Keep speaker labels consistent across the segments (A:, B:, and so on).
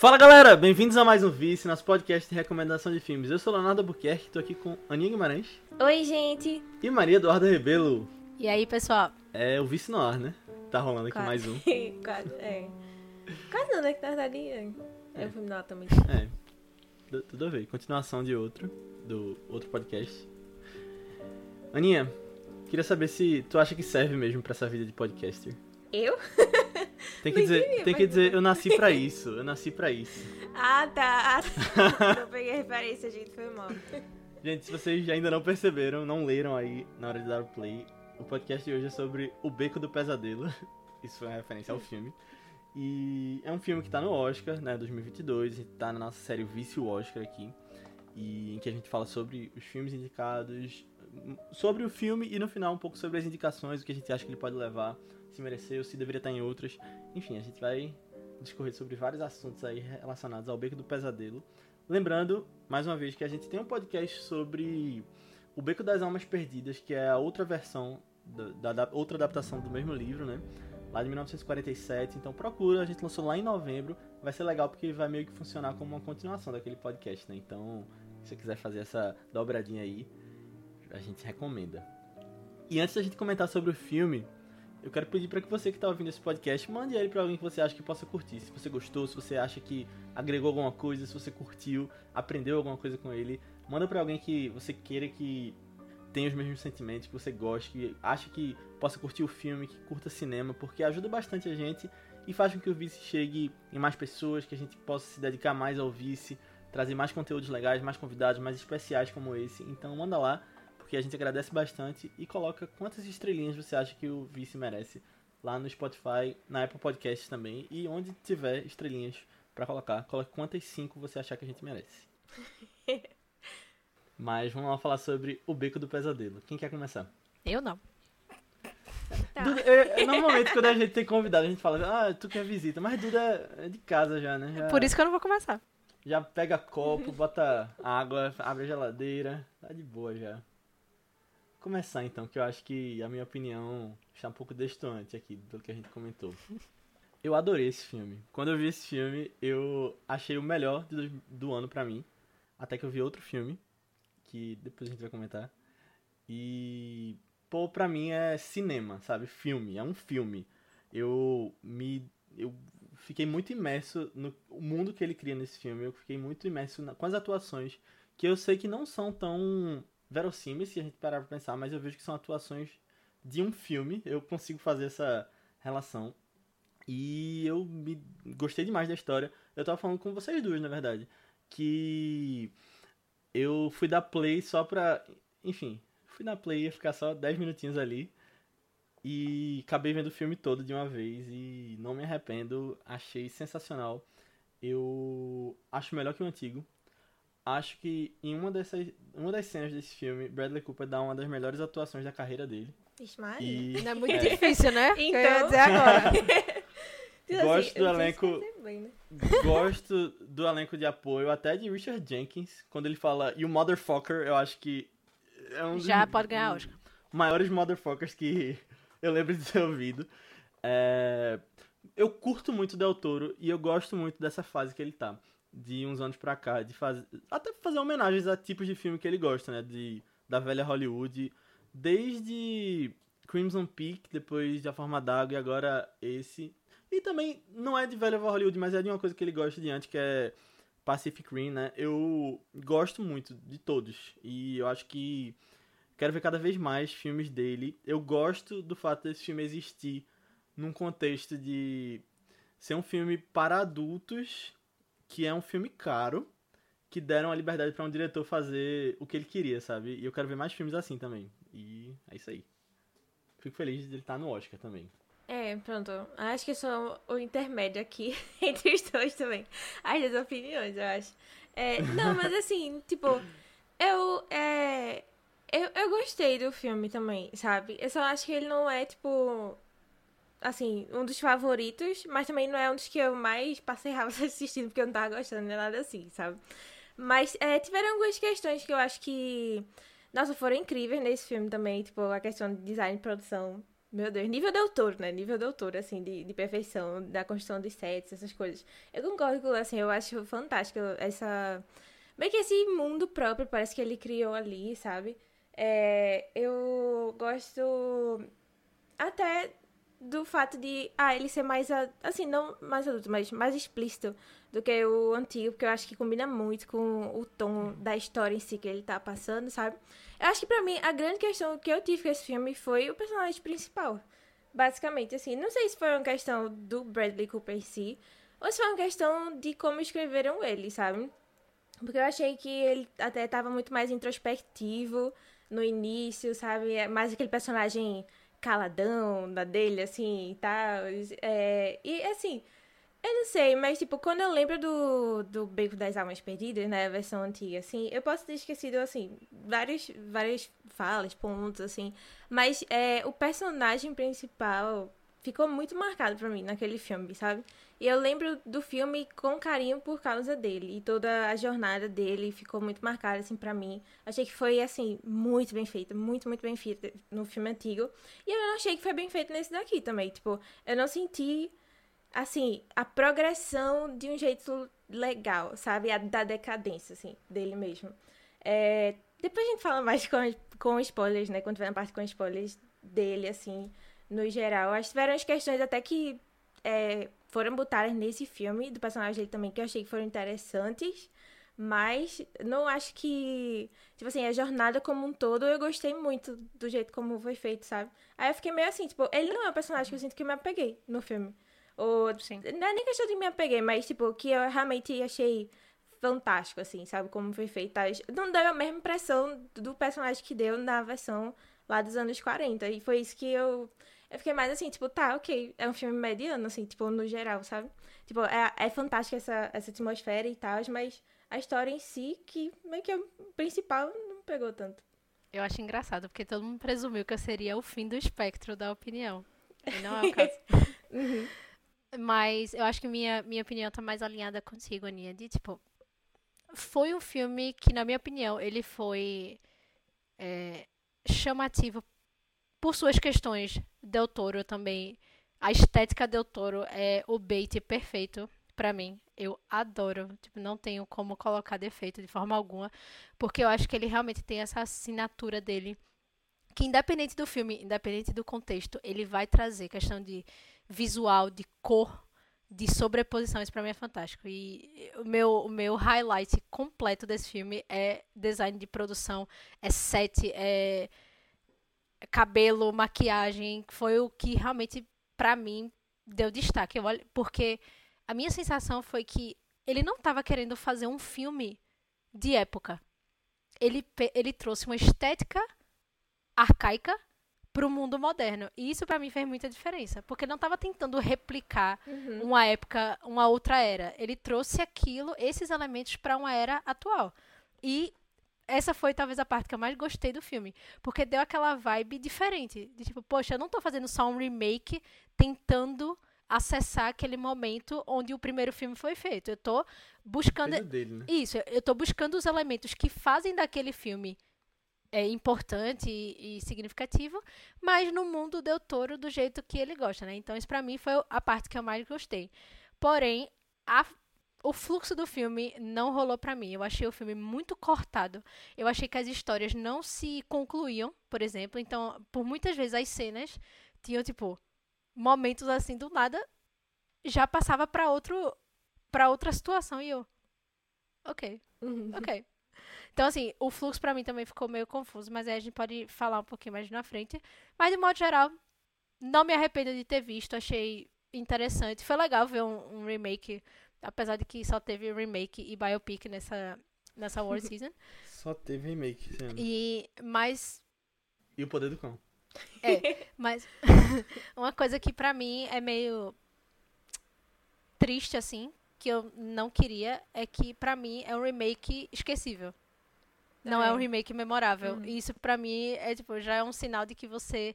A: Fala galera, bem-vindos a mais um Vice, nosso podcast de recomendação de filmes. Eu sou Leonardo Buquerque, tô aqui com Aninha Guimarães
B: Oi, gente.
A: e Maria Eduarda Rebelo.
C: E aí, pessoal?
A: É o Vice no ar, né? Tá rolando aqui
B: Quase.
A: mais um.
B: Quase, é. Quase não, né? Que na verdade é, é o filme dela também.
A: É, tu- tudo a ver. Continuação de outro, do outro podcast. Aninha, queria saber se tu acha que serve mesmo pra essa vida de podcaster.
B: Eu?
A: Tem que dizer, tem que dizer, eu nasci pra isso, eu nasci pra isso.
B: Ah, tá. não peguei a referência, gente. Foi mal.
A: Gente, se vocês ainda não perceberam, não leram aí na hora de dar o play, o podcast de hoje é sobre O Beco do Pesadelo. Isso foi uma referência ao filme. E é um filme que tá no Oscar, né, 2022, a gente tá na nossa série Vício Oscar aqui, e em que a gente fala sobre os filmes indicados, sobre o filme e no final um pouco sobre as indicações, o que a gente acha que ele pode levar, se mereceu, se deveria estar em outras. Enfim, a gente vai discorrer sobre vários assuntos aí relacionados ao Beco do Pesadelo. Lembrando, mais uma vez, que a gente tem um podcast sobre O Beco das Almas Perdidas, que é a outra versão, da, da- outra adaptação do mesmo livro, né? Lá de 1947. Então procura, a gente lançou lá em novembro. Vai ser legal porque vai meio que funcionar como uma continuação daquele podcast, né? Então, se você quiser fazer essa dobradinha aí, a gente recomenda. E antes da gente comentar sobre o filme, eu quero pedir para que você que está ouvindo esse podcast, mande ele para alguém que você acha que possa curtir. Se você gostou, se você acha que agregou alguma coisa, se você curtiu, aprendeu alguma coisa com ele, manda para alguém que você queira que tenha os mesmos sentimentos, que você goste, que acha que possa curtir o filme, que curta cinema, porque ajuda bastante a gente e faz com que o Vice chegue em mais pessoas, que a gente possa se dedicar mais ao Vice, trazer mais conteúdos legais, mais convidados, mais especiais como esse. Então manda lá, porque a gente agradece bastante e coloca quantas estrelinhas você acha que o Vice merece lá no Spotify, na Apple Podcasts também e onde tiver estrelinhas pra colocar, coloque quantas cinco você achar que a gente merece. Mas vamos lá falar sobre o Beco do Pesadelo. Quem quer começar?
C: Eu não.
B: Tá.
A: Duda, é- é- normalmente quando a gente tem convidado, a gente fala, ah, tu quer visita, mas Duda é de casa já, né? Já,
C: Por isso que eu não vou começar.
A: Já pega copo, bota água, abre a geladeira, tá de boa já. Começar então, que eu acho que a minha opinião está um pouco destoante aqui do que a gente comentou. Eu adorei esse filme. Quando eu vi esse filme, eu achei o melhor do, do ano pra mim. Até que eu vi outro filme, que depois a gente vai comentar. E, pô, pra mim é cinema, sabe? Filme, é um filme. Eu me. Eu fiquei muito imerso no mundo que ele cria nesse filme. Eu fiquei muito imerso na- com as atuações, que eu sei que não são tão verossímeis se a gente parar pra pensar, mas eu vejo que são atuações de um filme. Eu consigo fazer essa relação. E eu me gostei demais da história. Eu tava falando com vocês duas, na verdade. Que eu fui dar play só pra. Enfim, fui dar play ia ficar só 10 minutinhos ali. E acabei vendo o filme todo de uma vez e não me arrependo. Achei sensacional. Eu acho melhor que o antigo. Acho que em uma dessas, uma das cenas desse filme, Bradley Cooper dá uma das melhores atuações da carreira dele.
B: Vixe, Maria.
A: E
C: Não é muito
A: É.
C: difícil, né? Que Eu ia
B: Então.
C: dizer agora.
B: Tipo
A: gosto do
B: eu não sei se
A: elenco-
B: bem, né?
A: gosto do elenco de apoio, até de Richard Jenkins, quando ele fala You Motherfucker, eu acho que é um dos
C: Já pode ganhar Oscar.
A: maiores motherfuckers que eu lembro de ter ouvido. É, Eu curto muito Del Toro e eu gosto muito dessa fase que ele tá. De uns anos pra cá, de fazer. Até fazer homenagens a tipos de filme que ele gosta, né? De, da velha Hollywood. Desde Crimson Peak, depois de A Forma d'Água e agora esse. E também não é de velha Hollywood, mas é de uma coisa que ele gosta de antes, que é Pacific Rim, né? Eu gosto muito de todos. E eu acho que quero ver cada vez mais filmes dele. Eu gosto do fato desse filme existir num contexto de ser um filme para adultos, que é um filme caro, que deram a liberdade para um diretor fazer o que ele queria, sabe? E eu quero ver mais filmes assim também. E é isso aí. Fico feliz de ele estar no Oscar também.
B: É, pronto. Acho que sou o intermédio aqui entre os dois também. As duas opiniões, eu acho. É, não, mas assim, tipo, eu, é, eu. Eu gostei do filme também, sabe? Eu só acho que ele não é, tipo. Assim, um dos favoritos, mas também não é um dos que eu mais passei raiva assistindo porque eu não tava gostando, nem nada assim, sabe? Mas é, tiveram algumas questões que eu acho que. Nossa, foram incríveis nesse filme também. Tipo, a questão de design e produção Meu Deus, nível Del Toro, né? Nível Del Toro, assim, de, de perfeição, da construção dos sets, essas coisas. Eu concordo com assim, eu acho fantástico essa... Meio que esse mundo próprio parece que ele criou ali, sabe? É, eu gosto até do fato de, ah, ele ser mais, assim, não mais adulto, mas mais explícito do que o antigo, porque eu acho que combina muito com o tom da história em si que ele tá passando, sabe? Eu acho que pra mim, a grande questão que eu tive com esse filme foi o personagem principal. Basicamente, assim, não sei se foi uma questão do Bradley Cooper em si, ou se foi uma questão de como escreveram ele, sabe? Porque eu achei que ele até tava muito mais introspectivo no início, sabe? É mais aquele personagem caladão da dele, assim, e tal. É, e, assim, eu não sei, mas, tipo, quando eu lembro do, do Beco das Almas Perdidas, né, a versão antiga, assim, eu posso ter esquecido, assim, vários, várias falas, pontos, assim, mas é, o personagem principal ficou muito marcado pra mim naquele filme, sabe? E eu lembro do filme com carinho por causa dele, e toda a jornada dele ficou muito marcada, assim, pra mim. Achei que foi, assim, muito bem feita, muito, muito bem feita no filme antigo, e eu achei que foi bem feito nesse daqui também, tipo, eu não senti assim, a progressão de um jeito legal, sabe? A, da decadência, assim, dele mesmo. É, depois a gente fala mais com, com spoilers, né? Quando tiver na parte com spoilers dele, assim, no geral. Acho que tiveram as questões até que é, foram botadas nesse filme, do personagem dele também, que eu achei que foram interessantes. Mas não acho que. Tipo assim, a jornada como um todo eu gostei muito do jeito como foi feito, sabe? Aí eu fiquei meio assim, tipo, ele não é um personagem que eu sinto que eu me apeguei no filme. Ou, Sim. Não é nem questão de me apeguei, mas, tipo, que eu realmente achei fantástico, assim, sabe? Como foi feito. Não deu a mesma impressão do personagem que deu na versão lá dos anos 40. E foi isso que eu. Eu fiquei mais assim, tipo, tá, ok. É um filme mediano, assim, tipo, no geral, sabe? Tipo, é, é fantástica essa, essa atmosfera e tal, mas a história em si, que meio que é o principal, não pegou tanto.
C: Eu acho engraçado, porque todo mundo presumiu que eu seria o fim do espectro da opinião. E não é o caso. uhum. Mas eu acho que minha, minha opinião tá mais alinhada contigo, Aninha. De tipo, foi um filme que, na minha opinião, ele foi é, chamativo por suas questões. Del Toro também. A estética Del Toro é o bait perfeito para mim. Eu adoro. Tipo, não tenho como colocar defeito de forma alguma. Porque eu acho que ele realmente tem essa assinatura dele. Que independente do filme, independente do contexto, ele vai trazer questão de visual, de cor, de sobreposição. Isso pra mim é fantástico. E o meu, o meu highlight completo desse filme é design de produção, é set, é cabelo, maquiagem. Foi o que realmente, pra mim, deu destaque. Eu olho, porque a minha sensação foi que ele não estava querendo fazer um filme de época. Ele, ele trouxe uma estética arcaica para o mundo moderno. E isso para mim fez muita diferença, porque não estava tentando replicar uhum. uma época, uma outra era. Ele trouxe aquilo, esses elementos para uma era atual. E essa foi talvez a parte que eu mais gostei do filme, porque deu aquela vibe diferente, de tipo, poxa, eu não estou fazendo só um remake tentando acessar aquele momento onde o primeiro filme foi feito. Eu estou buscando
A: dele, né?
C: isso, eu estou buscando os elementos que fazem daquele filme é importante e, e, significativo, mas no mundo deu touro do jeito que ele gosta, né? Então isso para mim foi a parte que eu mais gostei. Porém, a, o fluxo do filme não rolou para mim. Eu achei o filme muito cortado. Eu achei que as histórias não se concluíam, por exemplo. Então, por muitas vezes as cenas tinham tipo momentos assim do nada já passava para outro para outra situação e eu OK. Uhum. OK. Então, assim, o fluxo para mim também ficou meio confuso, mas aí a gente pode falar um pouquinho mais na frente. Mas, de modo geral, não me arrependo de ter visto, achei interessante. Foi legal ver um, um remake, apesar de que só teve remake e biopic nessa, nessa World Season.
A: Só teve remake, sim.
C: E, mas...
A: E o Poder do Cão.
C: É, mas uma coisa que pra mim é meio triste, assim, que eu não queria, é que pra mim é um remake esquecível. Não é, é um remake memorável. Hum. E isso para mim é tipo, já é um sinal de que você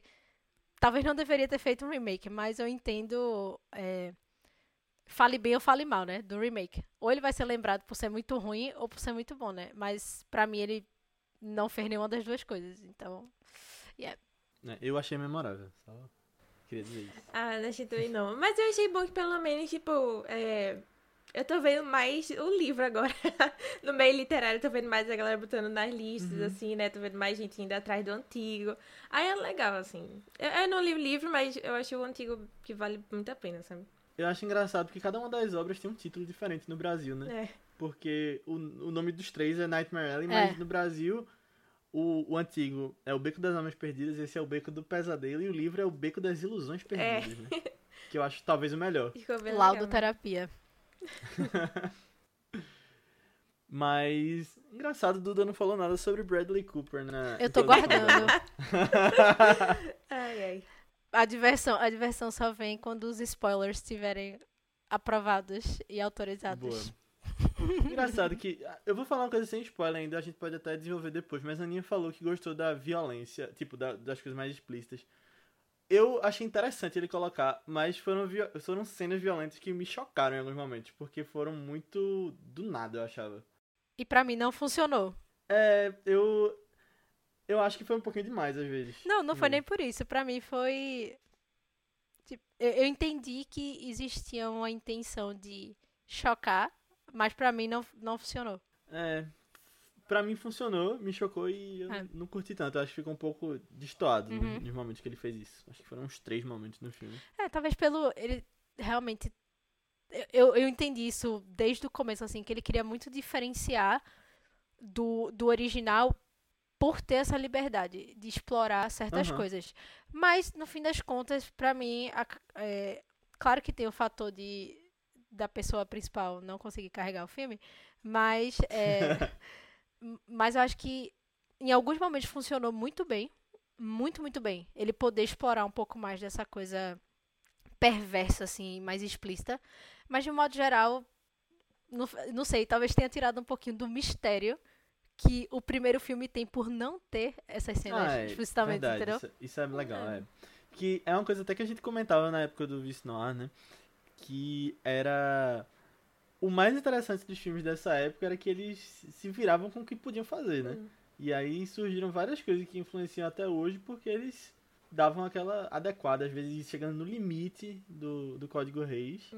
C: talvez não deveria ter feito um remake, mas eu entendo é, fale bem ou fale mal, né, do remake. Ou ele vai ser lembrado por ser muito ruim ou por ser muito bom, né? Mas para mim ele não fez nenhuma das duas coisas. Então, yeah.
A: É, eu achei memorável, só Queria dizer isso.
B: Ah, não achei também não. Mas eu achei bom que pelo menos, tipo, é... Eu tô vendo mais o livro agora. no meio literário, eu tô vendo mais a galera botando nas listas,
A: Uhum.
B: assim, né? Tô vendo mais gente indo atrás do antigo. Aí é legal, assim. Eu, eu não li o livro, mas eu acho o antigo que vale muito a pena, sabe?
A: Eu acho engraçado porque cada uma das obras tem um título diferente no Brasil, né?
B: É.
A: Porque o, o nome dos três é Nightmare Alley, mas
C: É.
A: no Brasil o, o antigo é o Beco das Almas Perdidas, esse é o Beco do Pesadelo e o livro é o Beco das Ilusões Perdidas, né? Que eu acho talvez o melhor.
B: Ficou bem
C: Laudo
B: legal.
C: terapia.
A: Mas engraçado, Duda não falou nada sobre Bradley Cooper na
C: Eu tô
A: introdução
C: guardando.
A: dela.
B: Ai, ai.
C: A diversão, a diversão só vem quando os spoilers estiverem aprovados e autorizados.
A: Boa. Engraçado que. Eu vou falar uma coisa sem spoiler ainda, a gente pode até desenvolver depois, mas a Aninha falou que gostou da violência, tipo, da- das coisas mais explícitas. Eu achei interessante ele colocar, mas foram, foram cenas violentas que me chocaram em alguns momentos, porque foram muito do nada, eu achava.
C: E pra mim não funcionou.
A: É, eu. Eu acho que foi um pouquinho demais às vezes.
C: Não, não foi
A: Hum.
C: nem por isso. Pra mim foi. tipo, eu, entendi que existia uma intenção de chocar, mas pra mim não, não funcionou.
A: É. Pra mim funcionou, me chocou e eu
C: É.
A: não curti tanto. Eu acho que ficou um pouco destoado nos-
C: Uhum.
A: nos momentos que ele fez isso. Acho que foram uns três momentos no filme.
C: É, talvez pelo. Ele realmente. Eu, eu entendi isso desde o começo, assim, que ele queria muito diferenciar do, do original por ter essa liberdade de explorar certas
A: Aham.
C: coisas. Mas, no fim das contas, pra mim, a- é, claro que tem o fator de da pessoa principal não conseguir carregar o filme, mas é, mas eu acho que em alguns momentos funcionou muito bem, muito muito bem. Ele poder explorar um pouco mais dessa coisa perversa assim, mais explícita, mas de um modo geral, não, não sei, talvez tenha tirado um pouquinho do mistério que o primeiro filme tem por não ter essas cenas
A: Ah, é,
C: explicitamente,
A: verdade,
C: entendeu?
A: Isso, isso é legal,
C: É.
A: é. Que é uma coisa até que a gente comentava na época do Vice Noir, né? Que era. O mais interessante dos filmes dessa época era que eles se viravam com o que podiam fazer, né?
B: Hum.
A: E aí surgiram várias coisas que influenciam até hoje porque eles davam aquela adequada, às vezes chegando no limite do, do código Reis.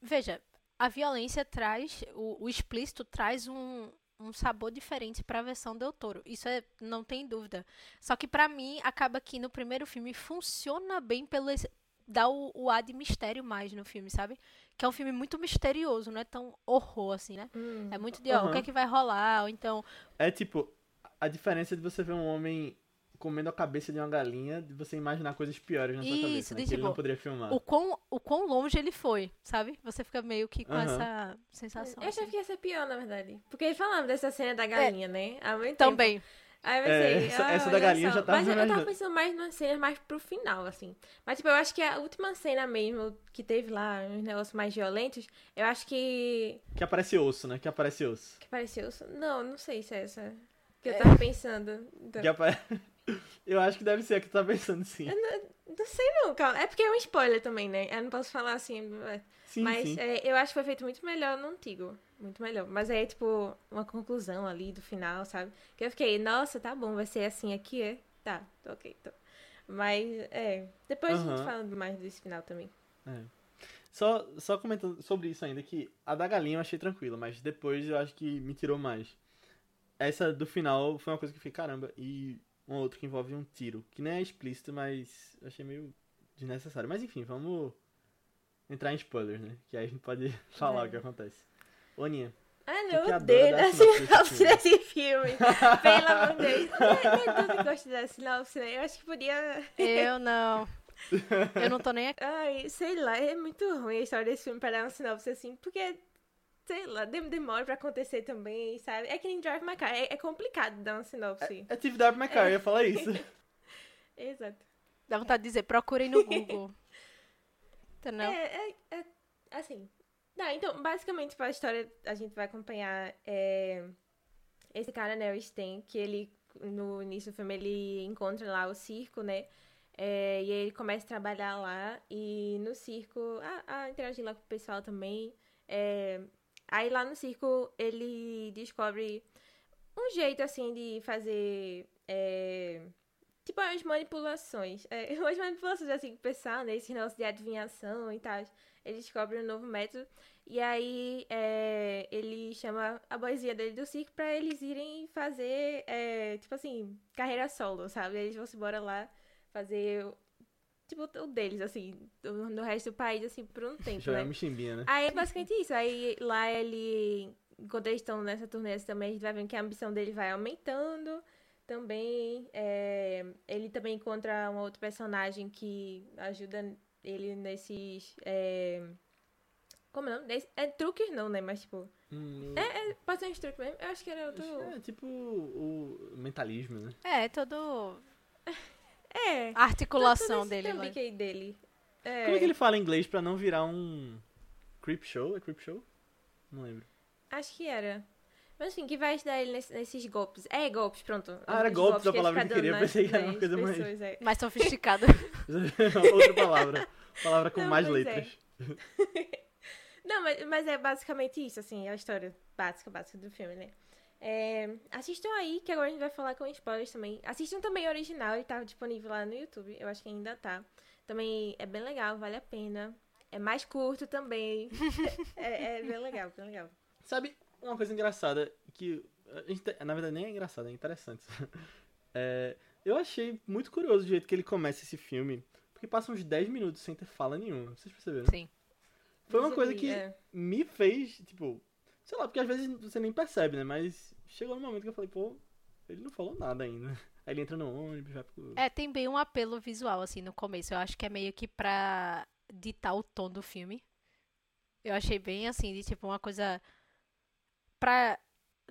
C: Veja, a violência traz, o, o explícito traz um, um sabor diferente pra versão Del Toro. Isso é, não tem dúvida. Só que pra mim, acaba que no primeiro filme funciona bem pelo dá o, o ar de mistério mais no filme, sabe? Que é um filme muito misterioso, não é tão horror assim, né?
B: Hum.
C: É muito de, ó, o que é que vai rolar? Ou então,
A: É tipo, a diferença de você ver um homem comendo a cabeça de uma galinha de você imaginar coisas piores na sua
C: Isso,
A: cabeça, né?
C: de
A: Que ele
C: tipo,
A: não poderia filmar.
C: o quão, o quão longe ele foi, sabe? Você fica meio que com
A: Aham.
C: essa sensação.
B: Eu achei
C: assim.
B: que ia ser pior, na verdade. Porque eles falavam dessa cena da galinha, né? Há muito tempo.
C: Também.
B: Aí eu
A: É,
B: pensei,
A: essa-
B: ah,
A: essa da galinha
B: só.
A: já tava
B: Mas eu, eu tava pensando mais nas cenas mais pro final, assim. Mas, tipo, eu acho que a última cena mesmo que teve lá, uns negócios mais violentos, eu acho que.
A: Que aparece osso, né? Que aparece osso.
B: Que pareceu. Não, não sei se é essa. Que eu
C: É.
B: tava pensando. Então,
A: Que apa- Eu acho que deve ser a que tu tá pensando, sim.
B: Não sei não, calma. É porque é um spoiler também, né? Eu não posso falar assim. é.
A: Sim,
B: mas
A: sim.
B: é, eu acho que foi feito muito melhor no antigo. Muito melhor. Mas aí, tipo, uma conclusão ali do final, sabe? Que eu fiquei, nossa, tá bom, vai ser assim aqui, é? Tá, tô ok, tô. Mas, é. Depois a
A: Aham.
B: gente fala mais desse final também.
A: É. Só, só comentando sobre isso ainda, que a da galinha eu achei tranquila, mas depois eu acho que me tirou mais. Essa do final foi uma coisa que eu fiquei, caramba, e uma outra que envolve um tiro, que nem é explícito, mas eu achei meio desnecessário. Mas enfim, vamos entrar em spoilers, né? Que aí a gente pode falar
B: É.
A: o que acontece. Ô, Aninha,
B: Ah, não, eu odeio da
A: sinopse desse
B: filme. Pelo amor de Deus. Não é, não é gosta da sinopse, né? Eu acho que podia.
C: Eu não. Eu não tô nem aqui.
B: Ai, sei lá, é muito ruim a história desse filme pra dar uma sinopse assim, porque, sei lá, dem- demora pra acontecer também, sabe? É que nem Drive My Car, é, é complicado dar uma sinopse.
A: é Steve W. McCarr, eu ia falar isso.
B: Exato.
C: Dá vontade de dizer, procurem no Google. Entendeu?
B: É, é, é, assim. Não, então, basicamente, pra história, a gente vai acompanhar é, esse cara, né, o Sten, que ele, no início do filme, ele encontra lá o circo, né? É, e aí ele começa a trabalhar lá e no circo, a, a interagir lá com o pessoal também. É, aí lá no circo ele descobre um jeito assim de fazer é, Tipo, umas manipulações. É, umas manipulações, assim, que pensar, né? Esse negócio de adivinhação e tal. Ele descobre um novo método. E aí, é, ele chama a boizinha dele do circo pra eles irem fazer, é, tipo assim, carreira solo, sabe? Eles vão se embora lá fazer, tipo, o deles, assim, no, no resto do país, assim, por um tempo,
A: Jogar
B: né?
A: Michimbinha, né?
B: Aí é basicamente isso. Aí lá ele. Enquanto eles estão nessa turnê assim, também, a gente vai vendo que a ambição dele vai aumentando. Também. é, ele também encontra um outro personagem que ajuda ele nesses. É, como não? Nesse, é truques não, né? Mas tipo.
A: Hum,
B: É, é, pode ser uns truques mesmo. Eu acho que era outro.
A: é tipo o mentalismo, né?
C: É, todo
B: É.
C: a articulação
B: todo
C: dele lá.
B: aí dele. É,
A: Como é que ele fala em inglês pra não virar um creep show? É creep show? Não lembro.
B: Acho que era. Mas enfim, que vai ajudar ele nesse- nesses golpes. É, golpes, pronto.
A: Ah, era
B: Os
A: golpes a palavra
B: fica
A: que eu queria,
B: dando
A: pensei que era uma
B: nas
A: coisa mais-
B: pessoas, é.
C: Mais sofisticado.
A: Outra palavra. Palavra com
B: Não,
A: mais
B: é.
A: letras.
B: Não, mas, mas é basicamente isso, assim, a história básica, básica do filme, né? É, assistam aí, que agora a gente vai falar com spoilers também. Assistam também o original, ele tá disponível lá no YouTube, eu acho que ainda tá. Também é bem legal, vale a pena. É mais curto também. é, é bem legal, bem legal.
A: Sabe uma coisa engraçada que. A gente, tá- na verdade, nem é engraçada, é interessante. É, eu achei muito curioso o jeito que ele começa esse filme. Porque passa uns 10 minutos sem ter fala nenhuma. Vocês perceberam?
C: Sim.
A: Foi uma coisa que
B: É.
A: me fez, tipo. Sei lá, porque às vezes você nem percebe, né? Mas chegou no momento que eu falei, pô, ele não falou nada ainda. Aí ele entra no ônibus, vai pro.
C: É, tem bem um apelo visual, assim, no começo. Eu acho que é meio que pra ditar o tom do filme. Eu achei bem, assim, de tipo uma coisa. Pra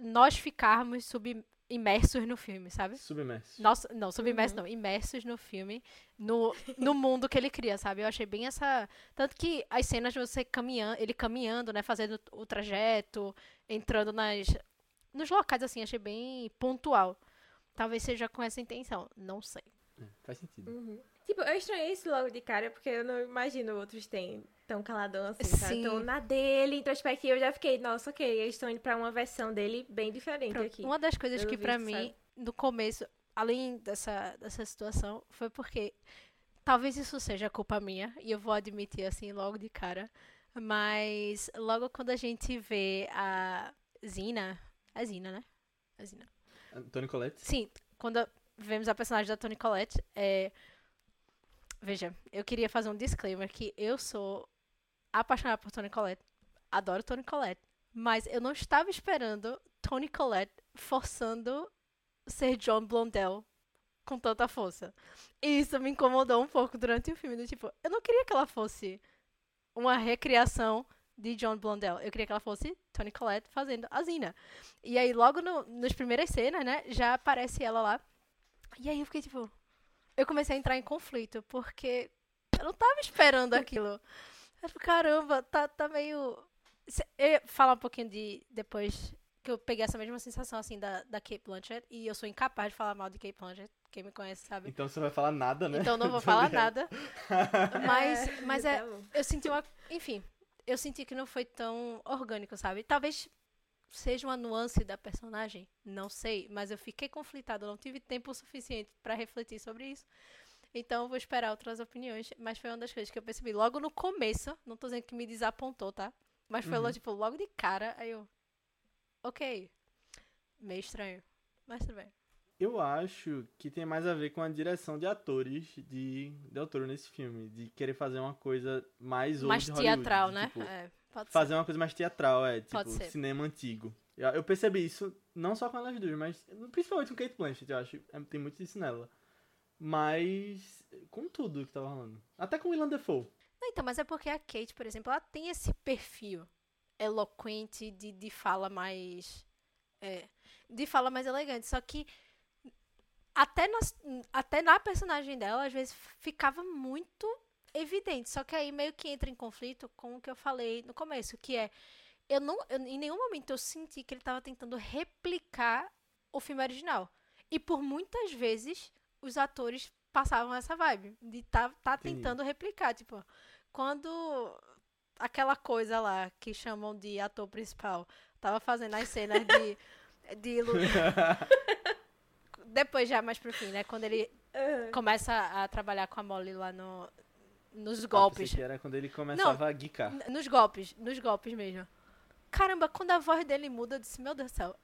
C: nós ficarmos sub imersos no filme, sabe?
A: Submerso.
C: Nossa, não, submersos
B: Uhum.
C: não, imersos no filme, no, no mundo que ele cria, sabe? Eu achei bem essa. Tanto que as cenas de você caminhando, ele caminhando, né? Fazendo o trajeto, entrando nas. Nos locais, assim, achei bem pontual. Talvez seja com essa intenção, não sei.
A: É, faz sentido.
B: Uhum. Tipo, eu estranhei isso logo de cara, porque eu não imagino outros têm tão caladão assim, sabe?
C: Sim.
B: Então, na dele, introspectivo, eu já fiquei, nossa, ok, eles estão indo pra uma versão dele bem diferente
C: Pronto,
B: aqui.
C: Uma das coisas que pra
B: visto,
C: mim,
B: sabe?
C: no começo, além dessa, dessa situação, foi porque talvez isso seja culpa minha, e eu vou admitir assim logo de cara, mas logo quando a gente vê a Zina, a Zina, né? A Zina.
A: Antônio Colette?
C: Sim, quando vemos a personagem da Toni Collette, é... Veja, eu queria fazer um disclaimer que eu sou apaixonada por Toni Collette. Adoro Toni Collette. Mas eu não estava esperando Toni Collette forçando ser John Blondell com tanta força. E isso me incomodou um pouco durante o filme. Do tipo, eu não queria que ela fosse uma recriação de John Blondell. Eu queria que ela fosse Toni Collette fazendo a Zina. E aí, logo no, nas primeiras cenas, né, já aparece ela lá. E aí eu fiquei tipo. Eu comecei a entrar em conflito, porque eu não tava esperando aquilo. Eu falei, caramba, tá, tá meio. Eu ia falar um pouquinho de. Depois que eu peguei essa mesma sensação, assim, da, da Kate Blanchett. E eu sou incapaz de falar mal de Kate Blanchett. Quem me conhece sabe.
A: Então você vai falar nada, né?
C: Então não vou falar nada. Mas,
B: É,
C: mas
B: tá
C: é, eu senti uma. Enfim, eu senti que não foi tão orgânico, sabe? Talvez seja uma nuance da personagem, não sei, mas eu fiquei conflitada, eu não tive tempo suficiente pra refletir sobre isso. Então eu vou esperar outras opiniões, mas foi uma das coisas que eu percebi logo no começo, não tô dizendo que me desapontou, tá? Mas foi
A: Uhum.
C: logo, tipo, logo de cara, aí eu. Ok. Meio estranho. Mas tudo bem.
A: Eu acho que tem mais a ver com a direção de atores de Del Toro nesse filme. De querer fazer uma coisa mais old
C: Mais teatral,
A: de,
C: né?
A: tipo,
C: é,
A: fazer uma coisa mais teatral, é, tipo,
C: ser.
A: cinema antigo. Eu, eu percebi isso não só com elas duas, mas principalmente com Kate Blanchett, eu acho. É, tem muito disso nela. Mas com tudo que tava rolando. Até com Willem Dafoe.
C: Não, então, mas é porque a Kate, por exemplo, ela tem esse perfil eloquente de, de fala mais. é, de fala mais elegante. Só que até, nas, até na personagem dela, às vezes ficava muito evidente. Só que aí meio que entra em conflito com o que eu falei no começo, que é. Eu não, eu- em nenhum momento eu senti que ele estava tentando replicar o filme original. E por muitas vezes os atores passavam essa vibe de tá, tá
A: Entendi.
C: tentando replicar, tipo, quando aquela coisa lá que chamam de ator principal tava fazendo as cenas de de lu- depois já mais pro fim, né, quando ele começa a trabalhar com a Molly lá no, nos
A: Ah,
C: golpes.
A: que era quando ele começava a guicar.
C: Nos golpes, nos golpes mesmo. Caramba, quando a voz dele muda, eu disse, meu Deus do céu,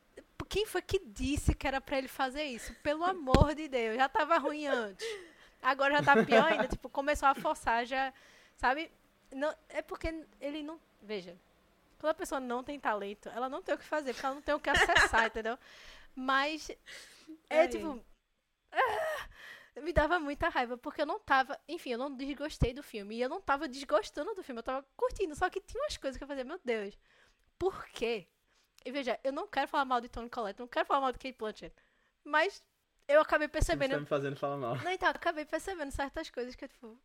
C: quem foi que disse que era pra ele fazer isso? Pelo amor de Deus, já tava ruim antes. Agora já tá pior ainda, tipo, começou a forçar já, sabe? Não, é porque ele não, veja, quando a pessoa não tem talento, ela não tem o que fazer, porque ela não tem o que acessar, entendeu? Mas é
B: Ai.
C: tipo ah, me dava muita raiva, porque eu não tava, enfim, eu não desgostei do filme, e eu não tava desgostando do filme, eu tava curtindo, só que tinha umas coisas que eu fazia, meu Deus, por quê? E veja, eu não quero falar mal de Tony Collette, não quero falar mal de Kate Blanchett, mas eu acabei
A: Você
C: percebendo,
A: tá me fazendo falar mal.
C: não, então, eu acabei percebendo certas coisas que eu, tipo,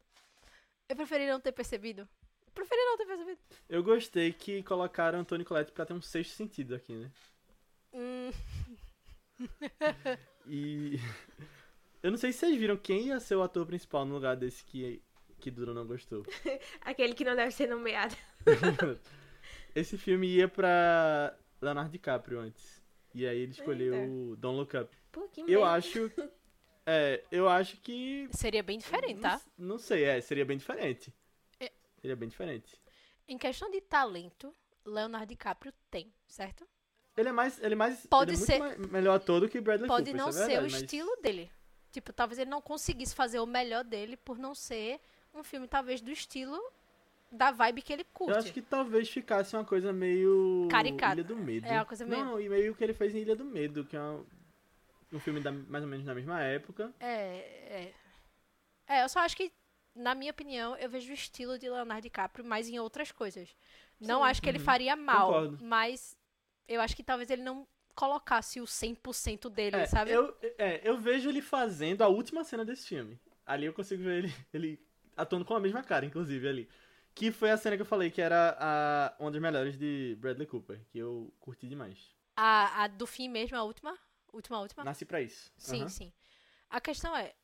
C: eu preferi não ter percebido. Eu preferi não ter percebido.
A: Eu gostei que colocaram Tony Collette pra ter um sexto sentido aqui, né?
C: Hum,
A: E. Eu não sei se vocês viram quem ia ser o ator principal no lugar desse que, que Duro não gostou.
B: Aquele que não deve ser nomeado.
A: Esse filme ia pra Leonardo DiCaprio antes. E aí ele escolheu
B: Eita.
A: o Don't Look Up.
B: Pô, que
A: Eu acho. É, eu acho que.
C: seria bem diferente, tá?
A: Não, não sei, é, seria bem diferente.
C: É.
A: Seria bem diferente.
C: Em questão de talento, Leonardo DiCaprio tem, certo?
A: Ele é mais. Ele é mais.
C: Pode
A: ele é
C: ser-
A: muito mai- melhor ator do que Bradley
C: Pode
A: Cooper.
C: não
A: é
C: ser
A: verdade,
C: o
A: mas-
C: estilo dele. Tipo, talvez ele não conseguisse fazer o melhor dele por não ser um filme, talvez, do estilo da vibe que ele curte.
A: Eu acho que talvez ficasse uma coisa meio.
C: Caricata.
A: Ilha do Medo.
C: É uma coisa meio-
A: Não, e meio que ele fez em Ilha do Medo, que é um, um filme da, mais ou menos da mesma época.
C: É, é. É, eu só acho que, na minha opinião, eu vejo o estilo de Leonardo DiCaprio mais em outras coisas. Não
B: Sim.
C: acho que ele
A: Uhum.
C: faria mal,
A: Concordo.
C: mas eu acho que talvez ele não colocasse o 100% dele,
A: É,
C: sabe?
A: Eu, é, eu vejo ele fazendo a última cena desse filme. Ali eu consigo ver ele, ele atuando com a mesma cara, inclusive, ali. Que foi a cena que eu falei que era a, uma das melhores de Bradley Cooper, que eu curti demais.
C: A, a do fim mesmo, a última? Última, última?
A: Nasci pra isso.
C: Sim,
A: Aham.
C: sim. A questão é,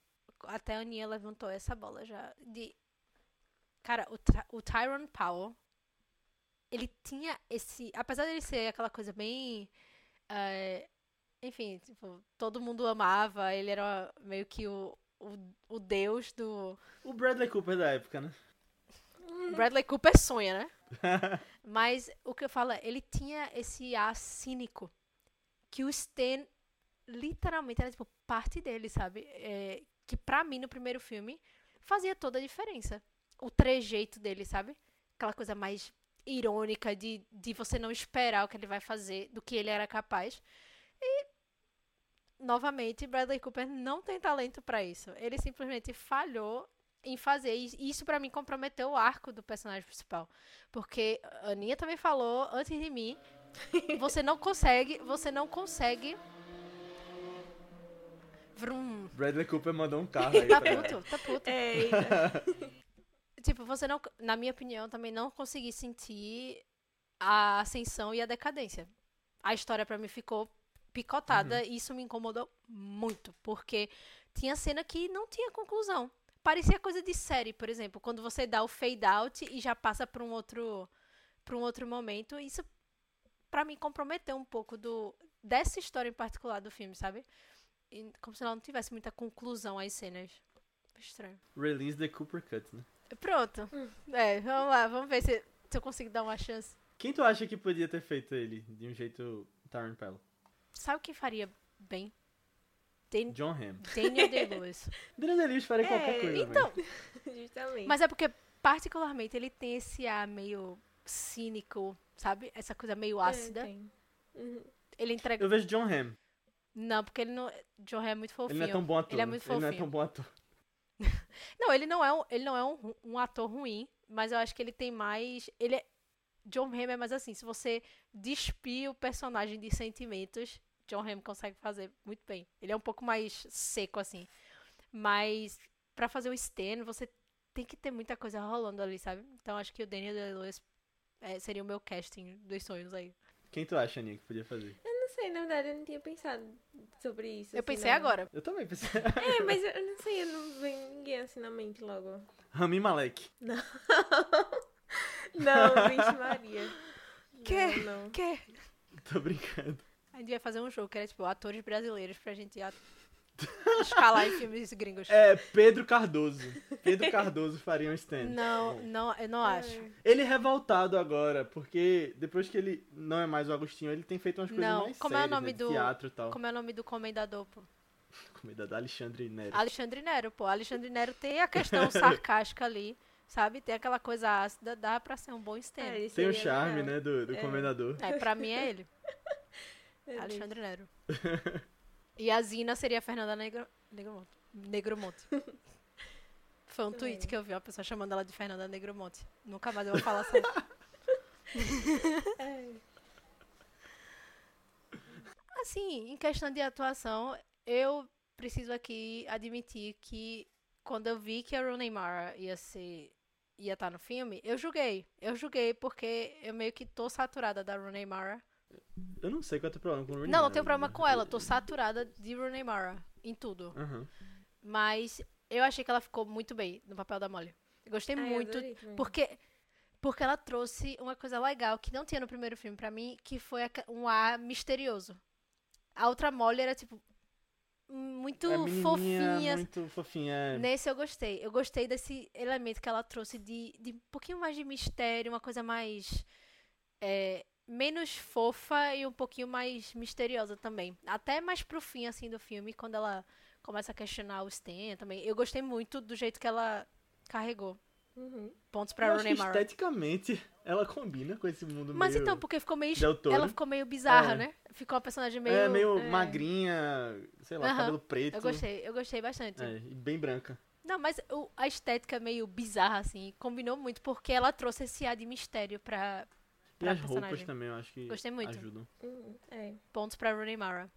C: até a Aninha levantou essa bola já, de... Cara, o, o Tyrone Powell, ele tinha esse... Apesar dele ser aquela coisa bem... eh, enfim, tipo, todo mundo amava, ele era meio que o, o, o deus do...
A: O Bradley Cooper da época, né?
C: Bradley Cooper sonha, né? Mas o que eu falo é, ele tinha esse ar cínico que o Stan literalmente era tipo parte dele, sabe? É, que pra mim no primeiro filme fazia toda a diferença. O trejeito dele, sabe? Aquela coisa mais irônica de, de você não esperar o que ele vai fazer, do que ele era capaz. E novamente Bradley Cooper não tem talento pra isso. Ele simplesmente falhou em fazer e isso pra mim comprometeu o arco do personagem principal, porque a Aninha também falou antes de mim, você não consegue, você não consegue Vrum.
A: Bradley Cooper mandou um carro aí.
C: Tá
A: pra-
C: puto, tá puto.
B: Eita.
C: Tipo, você não, na minha opinião, também não consegui sentir a ascensão e a decadência. A história pra mim ficou picotada e isso me incomodou muito, porque tinha cena que não tinha conclusão. Parecia coisa de série, por exemplo, quando você dá o fade out e já passa pra um outro para um outro momento, isso pra mim comprometeu um pouco do dessa história em particular do filme, sabe? E como se ela não tivesse muita conclusão às cenas. Estranho.
A: Release the Cooper Cut, né?
C: Pronto. É, vamos lá, vamos ver se, se eu consigo dar uma chance.
A: Quem tu acha que podia ter feito ele de um jeito Taron Pell?
C: Sabe o que faria bem? Dan
A: John Hamm.
C: Daniel Day-Lewis.
A: Daniel Day-Lewis faria
B: É,
A: qualquer coisa,
C: então.
B: Justamente.
C: Mas é porque, particularmente, ele tem esse ar meio cínico, sabe? Essa coisa meio
B: É,
C: ácida.
B: tem. Uhum.
C: Ele entrega.
A: Eu vejo John Hamm.
C: Não, porque ele não. John Ray é muito fofinho.
A: Ele não é tão bom ator.
C: Ele é muito
A: Ele não é
C: fofinho.
A: tão bom ator.
C: Não, ele não é um, ele não é um, um ator ruim, mas eu acho que ele tem mais. Ele é. John Hamm é mais assim, se você despir o personagem de sentimentos, John Hamm consegue fazer muito bem. Ele é um pouco mais seco, assim. Mas pra fazer o Stan, você tem que ter muita coisa rolando ali, sabe? Então acho que o Daniel Day-Lewis é, seria o meu casting dos sonhos aí.
A: Quem tu acha, Aninha, que podia fazer?
B: Não sei, na verdade eu não tinha pensado sobre isso.
C: Eu
B: assim,
C: pensei
B: não.
C: agora.
A: Eu também pensei.
B: É, mas eu não sei, eu não vem ninguém assim na mente logo.
A: Rami Malek.
B: Não, vixe Maria.
C: Quê?
B: Não, não.
C: Que?
A: Tô brincando.
C: A gente vai fazer um jogo que era tipo atores brasileiros pra gente a- escalar em filmes gringos.
A: É, Pedro Cardoso. Pedro Cardoso faria um stand.
C: Não, não, eu não acho.
A: Ele é revoltado agora, porque depois que ele não é mais o Agostinho, ele tem feito umas coisas
C: Não,
A: mais
C: como é o
A: sérias,
C: nome
A: né,
C: do-
A: teatro e tal.
C: Como é o nome do comendador, pô?
A: Comida da Alexandre Nero.
C: Alexandre Nero, pô. Alexandre Nero tem a questão sarcástica ali, sabe? Tem aquela coisa ácida, dá pra ser um bom stand.
B: É,
C: É,
A: Tem o
B: seria
A: charme,
B: legal.
A: né, do, do
B: É.
A: comendador.
C: pra mim é ele. Alexandre Nero. E a Zina seria a Fernanda Negro... Negromonte. Negromonte. Foi um
B: Também.
C: tweet que eu vi, uma pessoa chamando ela de Fernanda Negromonte. Nunca mais eu vou falar assim.
B: É.
C: Assim, em questão de atuação, eu preciso aqui admitir que quando eu vi que a Rooney Mara ia ser ia estar no filme, eu julguei. Eu julguei porque eu meio que tô saturada da Rooney Mara.
A: Eu não sei qual é o teu problema com o Rooney
C: Não, não tenho problema
A: né?
C: com ela, tô saturada de Rooney Mara em tudo.
A: Aham.
C: Mas eu achei que ela ficou muito bem no papel da Molly. Eu gostei
B: Ai, eu
C: muito porque porque ela trouxe uma coisa legal que não tinha no primeiro filme pra mim, que foi um ar misterioso. A outra Molly era tipo muito
A: É
C: fofinha.
A: muito fofinha.
C: Nesse eu gostei. Eu gostei desse elemento que ela trouxe de, de um pouquinho mais de mistério, uma coisa mais. é, menos fofa e um pouquinho mais misteriosa também. Até mais pro fim, assim, do filme, quando ela começa a questionar o Stan também. Eu gostei muito do jeito que ela carregou.
B: Uhum.
C: Pontos pra Rooney Mara.
A: esteticamente ela combina com esse mundo
C: Mas então, porque ficou meio. Ela ficou meio bizarra,
A: É.
C: né? Ficou uma personagem meio.
A: É, meio
B: é.
A: magrinha, sei lá,
C: Aham.
A: cabelo preto.
C: Eu gostei, eu gostei bastante.
A: É, e bem branca.
C: Não, mas a estética meio bizarra, assim, combinou muito, porque ela trouxe esse ar de mistério pra,
A: E as roupas
C: personagem.
A: também, eu acho que
C: Gostei muito.
A: ajudam.
B: Uhum. É.
C: Pontos pra Rooney Mara.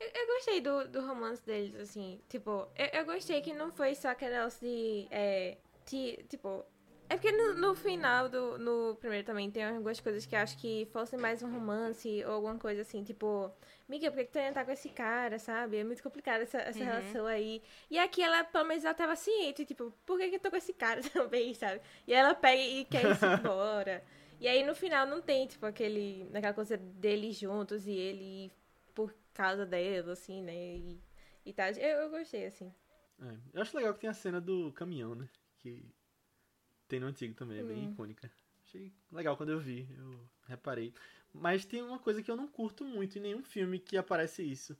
B: Eu, eu gostei do, do romance deles, assim. Tipo, eu, eu gostei que não foi só negócio de. É, de, tipo. É porque no, no final do no primeiro também tem algumas coisas que eu acho que fossem mais um romance ou alguma coisa assim, tipo, Miga, por que, que tu ainda tá com esse cara, sabe? É muito complicado essa, essa
C: Uhum.
B: relação aí. E aqui ela, pelo menos, ela tava ciente, tipo, por que, que eu tô com esse cara também, sabe? E ela pega e quer ir embora. E aí no final não tem, tipo, aquele. aquela coisa deles juntos e ele por causa dela, assim, né? E, e tal. Eu, eu gostei, assim.
A: É, Eu acho legal que tem a cena do caminhão, né? Que tem no antigo também, é bem
B: Hum.
A: icônica. Achei legal quando eu vi, eu reparei. Mas tem uma coisa que eu não curto muito em nenhum filme que aparece isso.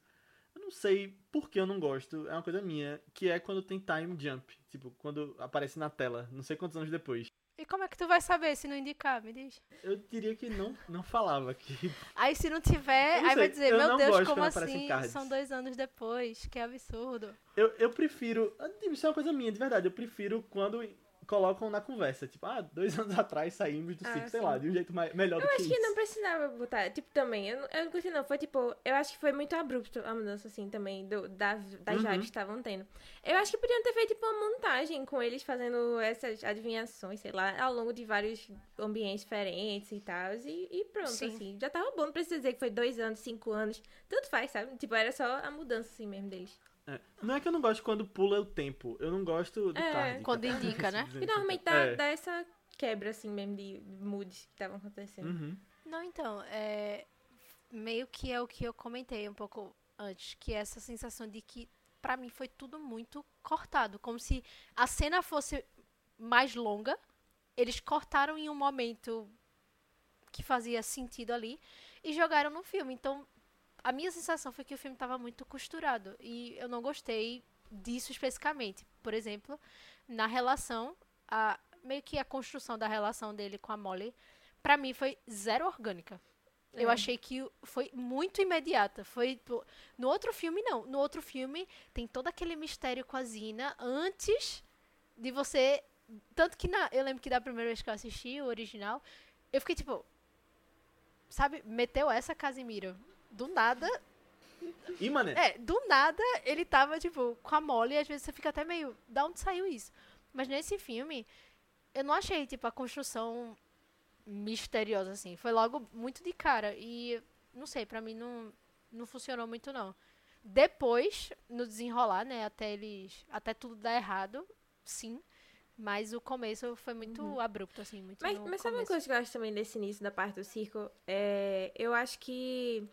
A: Eu não sei por que eu não gosto, é uma coisa minha, que é quando tem time jump. Tipo, quando aparece na tela, não sei quantos anos depois.
C: E como é que tu vai saber se não indicar? Me diz.
A: Eu diria que não, não falava que.
C: Aí se não tiver,
A: não
C: aí vai dizer,
A: eu
C: meu Deus, como assim? São dois anos depois, que absurdo.
A: Eu, eu prefiro. Isso é uma coisa minha, de verdade. Eu prefiro quando colocam na conversa. Tipo, ah, dois anos atrás saímos do
B: Ah,
A: circo, sei lá, de um jeito mais, melhor do
B: Eu
A: que
B: acho que
A: isso.
B: não precisava botar. Tipo, também. Eu, não- eu não gostei, não. Foi tipo. Eu acho que foi muito abrupto a mudança, assim, também. Do, da, das
A: Uhum.
B: vibes que estavam tendo. Eu acho que podiam ter feito, tipo, uma montagem com eles fazendo essas adivinhações, sei lá, ao longo de vários ambientes diferentes e tal. E, e pronto,
C: Sim.
B: assim. Já tava bom. Não precisa dizer que foi dois anos, cinco anos. Tanto faz, sabe? Tipo, era só a mudança, assim mesmo deles.
A: É, Não é que eu não gosto quando pula o tempo. Eu não gosto do
B: É,
A: tarde.
C: quando
A: tá?
C: indica, né?
B: E normalmente dá,
A: É.
B: dá essa quebra, assim, mesmo, de moods que estavam acontecendo.
A: Uhum.
C: Não, então, é meio que é o que eu comentei um pouco antes, que é essa sensação de que pra mim foi tudo muito cortado, como se a cena fosse mais longa, eles cortaram em um momento que fazia sentido ali e jogaram no filme. Então, a minha sensação foi que o filme estava muito costurado e eu não gostei disso especificamente. Por exemplo, na relação, a, meio que a construção da relação dele com a Molly, pra mim foi zero orgânica. Eu
B: É.
C: achei que foi muito imediata. Foi tipo, no outro filme não. No outro filme tem todo aquele mistério com a Zina antes de você, tanto que na, eu lembro que da primeira vez que eu assisti o original, eu fiquei tipo, sabe, meteu essa Casimiro do nada
A: E, mané,
C: é, do nada ele tava, tipo, com a Molly e às vezes você fica até meio. Da onde saiu isso? Mas nesse filme, eu não achei, tipo, a construção misteriosa, assim. Foi logo muito de cara. E, não sei, pra mim não, não funcionou muito, não. Depois, no desenrolar, né, até eles. Até tudo dar errado, sim. Mas o começo foi muito abrupto, assim, muito
B: Mas, mas sabe uma coisa que eu acho também desse início da parte do circo? É, eu acho que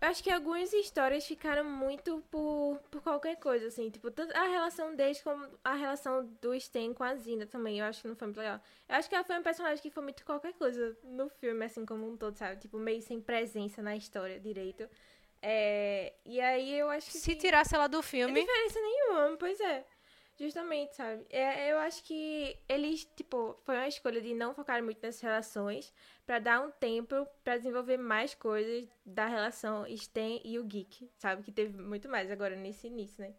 B: acho que algumas histórias ficaram muito por, por qualquer coisa, assim. Tipo, tanto a relação deles como a relação do Stan com a Zina também. Eu acho que não foi muito legal. Eu acho que ela foi um personagem que foi muito qualquer coisa no filme, assim, como um todo, sabe? Tipo, meio sem presença na história direito. É, e aí eu acho que.
C: Se tirasse ela do
B: Não
C: filme,
B: tem diferença nenhuma, pois é. Justamente, sabe? É, eu acho que eles, tipo, foi uma escolha de não focar muito nessas relações pra dar um tempo pra desenvolver mais coisas da relação Stan e o Geek, sabe? Que teve muito mais agora nesse início, né?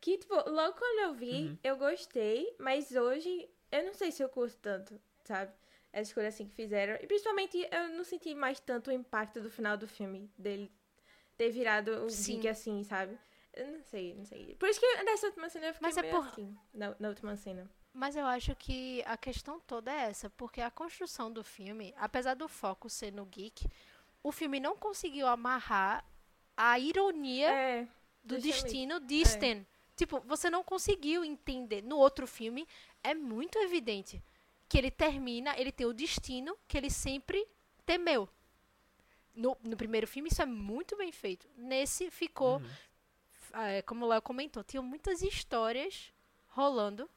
B: Que, tipo, logo quando eu vi,
A: Uhum.
B: eu gostei, mas hoje eu não sei se eu curto tanto, sabe? Essa escolha assim que fizeram. E principalmente eu não senti mais tanto o impacto do final do filme, dele ter virado o
C: Sim.
B: Geek assim, sabe? Eu não sei, não sei. Por isso que nessa última cena eu fiquei
C: Mas é
B: meio
C: por-
B: assim, na, na última cena.
C: Mas eu acho que a questão toda é essa, porque a construção do filme, apesar do foco ser no geek, o filme não conseguiu amarrar a ironia
B: É,
C: do destino de
B: É.
C: Stan. Tipo, você não conseguiu entender. No outro filme, é muito evidente que ele termina, ele tem o destino que ele sempre temeu. No, no primeiro filme, isso é muito bem feito. Nesse, ficou,
A: Uhum.
C: É, como o Léo comentou, tinham muitas histórias rolando.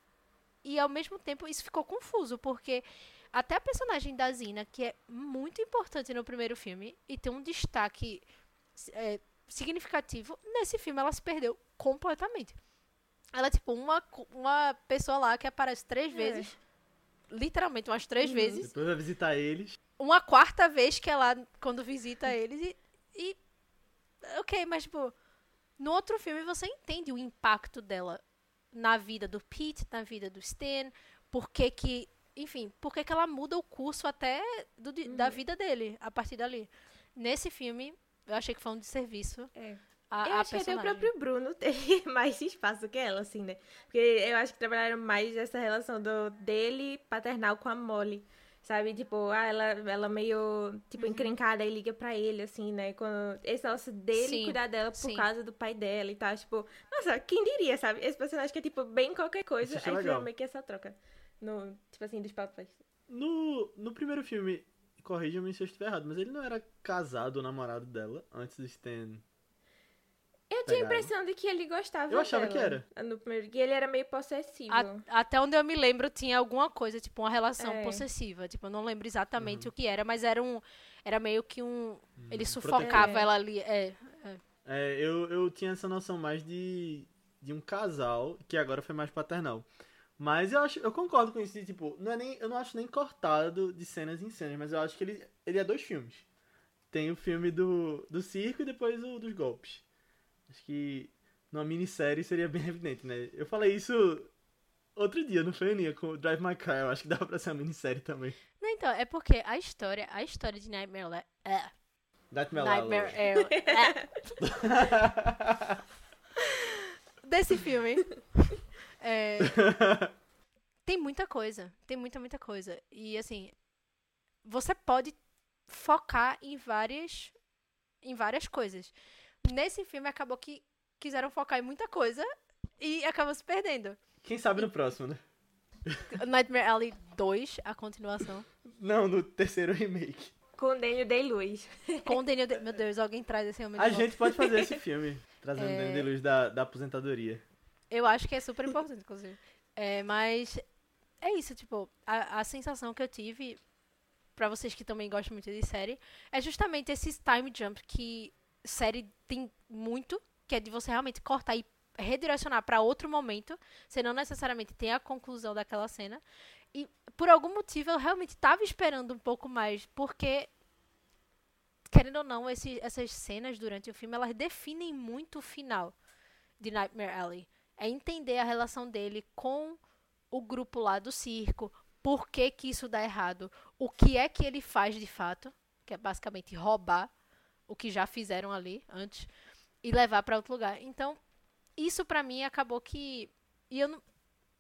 C: E ao mesmo tempo, isso ficou confuso, porque até a personagem da Zina, que é muito importante no primeiro filme, e tem um destaque é, significativo, nesse filme ela se perdeu completamente. Ela é tipo uma, uma pessoa lá que aparece três
B: É.
C: vezes. Literalmente, umas três
B: Uhum.
C: vezes.
A: Depois vai visitar eles.
C: Uma quarta vez que é lá quando visita eles e. e- ok, mas tipo. No outro filme você entende o impacto dela na vida do Pete, na vida do Stan, por que que. Enfim, por que que ela muda o curso até do di- da vida dele a partir dali. Nesse filme, eu achei que foi um desserviço
B: É.
C: a,
B: eu
C: a
B: acho que até o
C: personagem.
B: próprio Bruno teve mais espaço que ela, assim, né? Porque eu acho que trabalharam mais essa relação do, dele paternal com a Molly. Sabe, tipo, ah, ela, ela meio,
C: Uhum.
B: tipo, encrencada e liga pra ele, assim, né? Quando esse negócio dele
C: Sim,
B: cuidar dela por
C: sim.
B: causa do pai dela e tal, tipo... Nossa, quem diria, sabe? Esse personagem que é, tipo, bem qualquer coisa,
A: achei
B: aí
A: legal.
B: foi meio que essa troca. No, tipo assim, dos papéis.
A: No, no primeiro filme, corrija-me se eu estiver errado, mas ele não era casado ou namorado dela antes do Stan.
B: Eu tinha a impressão de que ele gostava
A: Eu achava que
B: dela No primeiro, que ele era meio possessivo.
C: A- até onde eu me lembro, tinha alguma coisa, tipo, uma relação
B: É.
C: possessiva. Tipo, eu não lembro exatamente o que era, mas era um. Era meio que um. Ele
A: Hum,
C: sufocava
B: protetor.
C: ela ali. É.
A: É, eu, eu tinha essa noção mais de, de um casal, que agora foi mais paternal. Mas eu acho, eu concordo com isso, de, tipo, não é nem, eu não acho nem cortado de cenas em cenas, mas eu acho que ele, ele é dois filmes. Tem o filme do, do circo e depois o dos golpes. Acho que numa minissérie seria bem evidente, né? Eu falei isso outro dia, não foi, Aninha? Com o Drive My Car, eu acho que dava pra ser uma minissérie também.
C: Não, então, é porque a história, a história de Nightmare Alley. É,
A: Nightmare
C: Nightmare
A: Alley.
C: Alley. é, desse filme. é, tem muita coisa. Tem muita, muita coisa. E assim, você pode focar em várias em várias coisas. Nesse filme acabou que quiseram focar em muita coisa e acabou se perdendo.
A: Quem sabe no próximo, né?
C: Nightmare Alley 2, a continuação.
A: Não, no terceiro remake.
B: Com o Daniel Day-Luz.
C: Com o Daniel... De- Meu Deus, alguém traz esse homem de
A: A
C: volta.
A: gente pode fazer esse filme, trazendo
C: É.
A: Daniel Day-Luz da, da aposentadoria.
C: Eu acho que é super importante, inclusive. É, mas é isso, tipo, a, a sensação que eu tive, pra vocês que também gostam muito de série, é justamente esses time jump que série tem muito, que é de você realmente cortar e redirecionar pra outro momento, você não necessariamente tem a conclusão daquela cena. E por algum motivo eu realmente tava esperando um pouco mais, porque querendo ou não, esse- essas cenas durante o filme, elas definem muito o final de Nightmare Alley. É entender a relação dele com o grupo lá do circo, por que que isso dá errado, o que é que ele faz de fato, que é basicamente roubar o que já fizeram ali antes e levar pra outro lugar. Então, isso pra mim acabou que e eu não,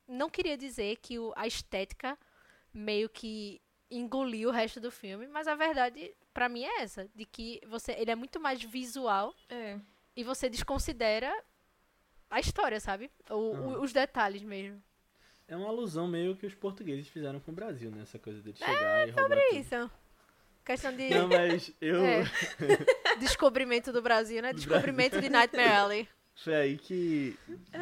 C: não queria dizer que o- a estética meio que engoliu o resto do filme, mas a verdade pra mim é essa, de que você ele é muito mais visual
B: É.
C: e você desconsidera a história, sabe? O- o- os detalhes mesmo.
A: É uma alusão meio que os portugueses fizeram com o Brasil, né? Essa coisa dele chegar e roubar
C: É
A: tudo.
C: isso. Questão de.
A: Não, mas eu,
C: É. descobrimento do Brasil, né? Descobrimento de Nightmare Alley.
A: Foi aí que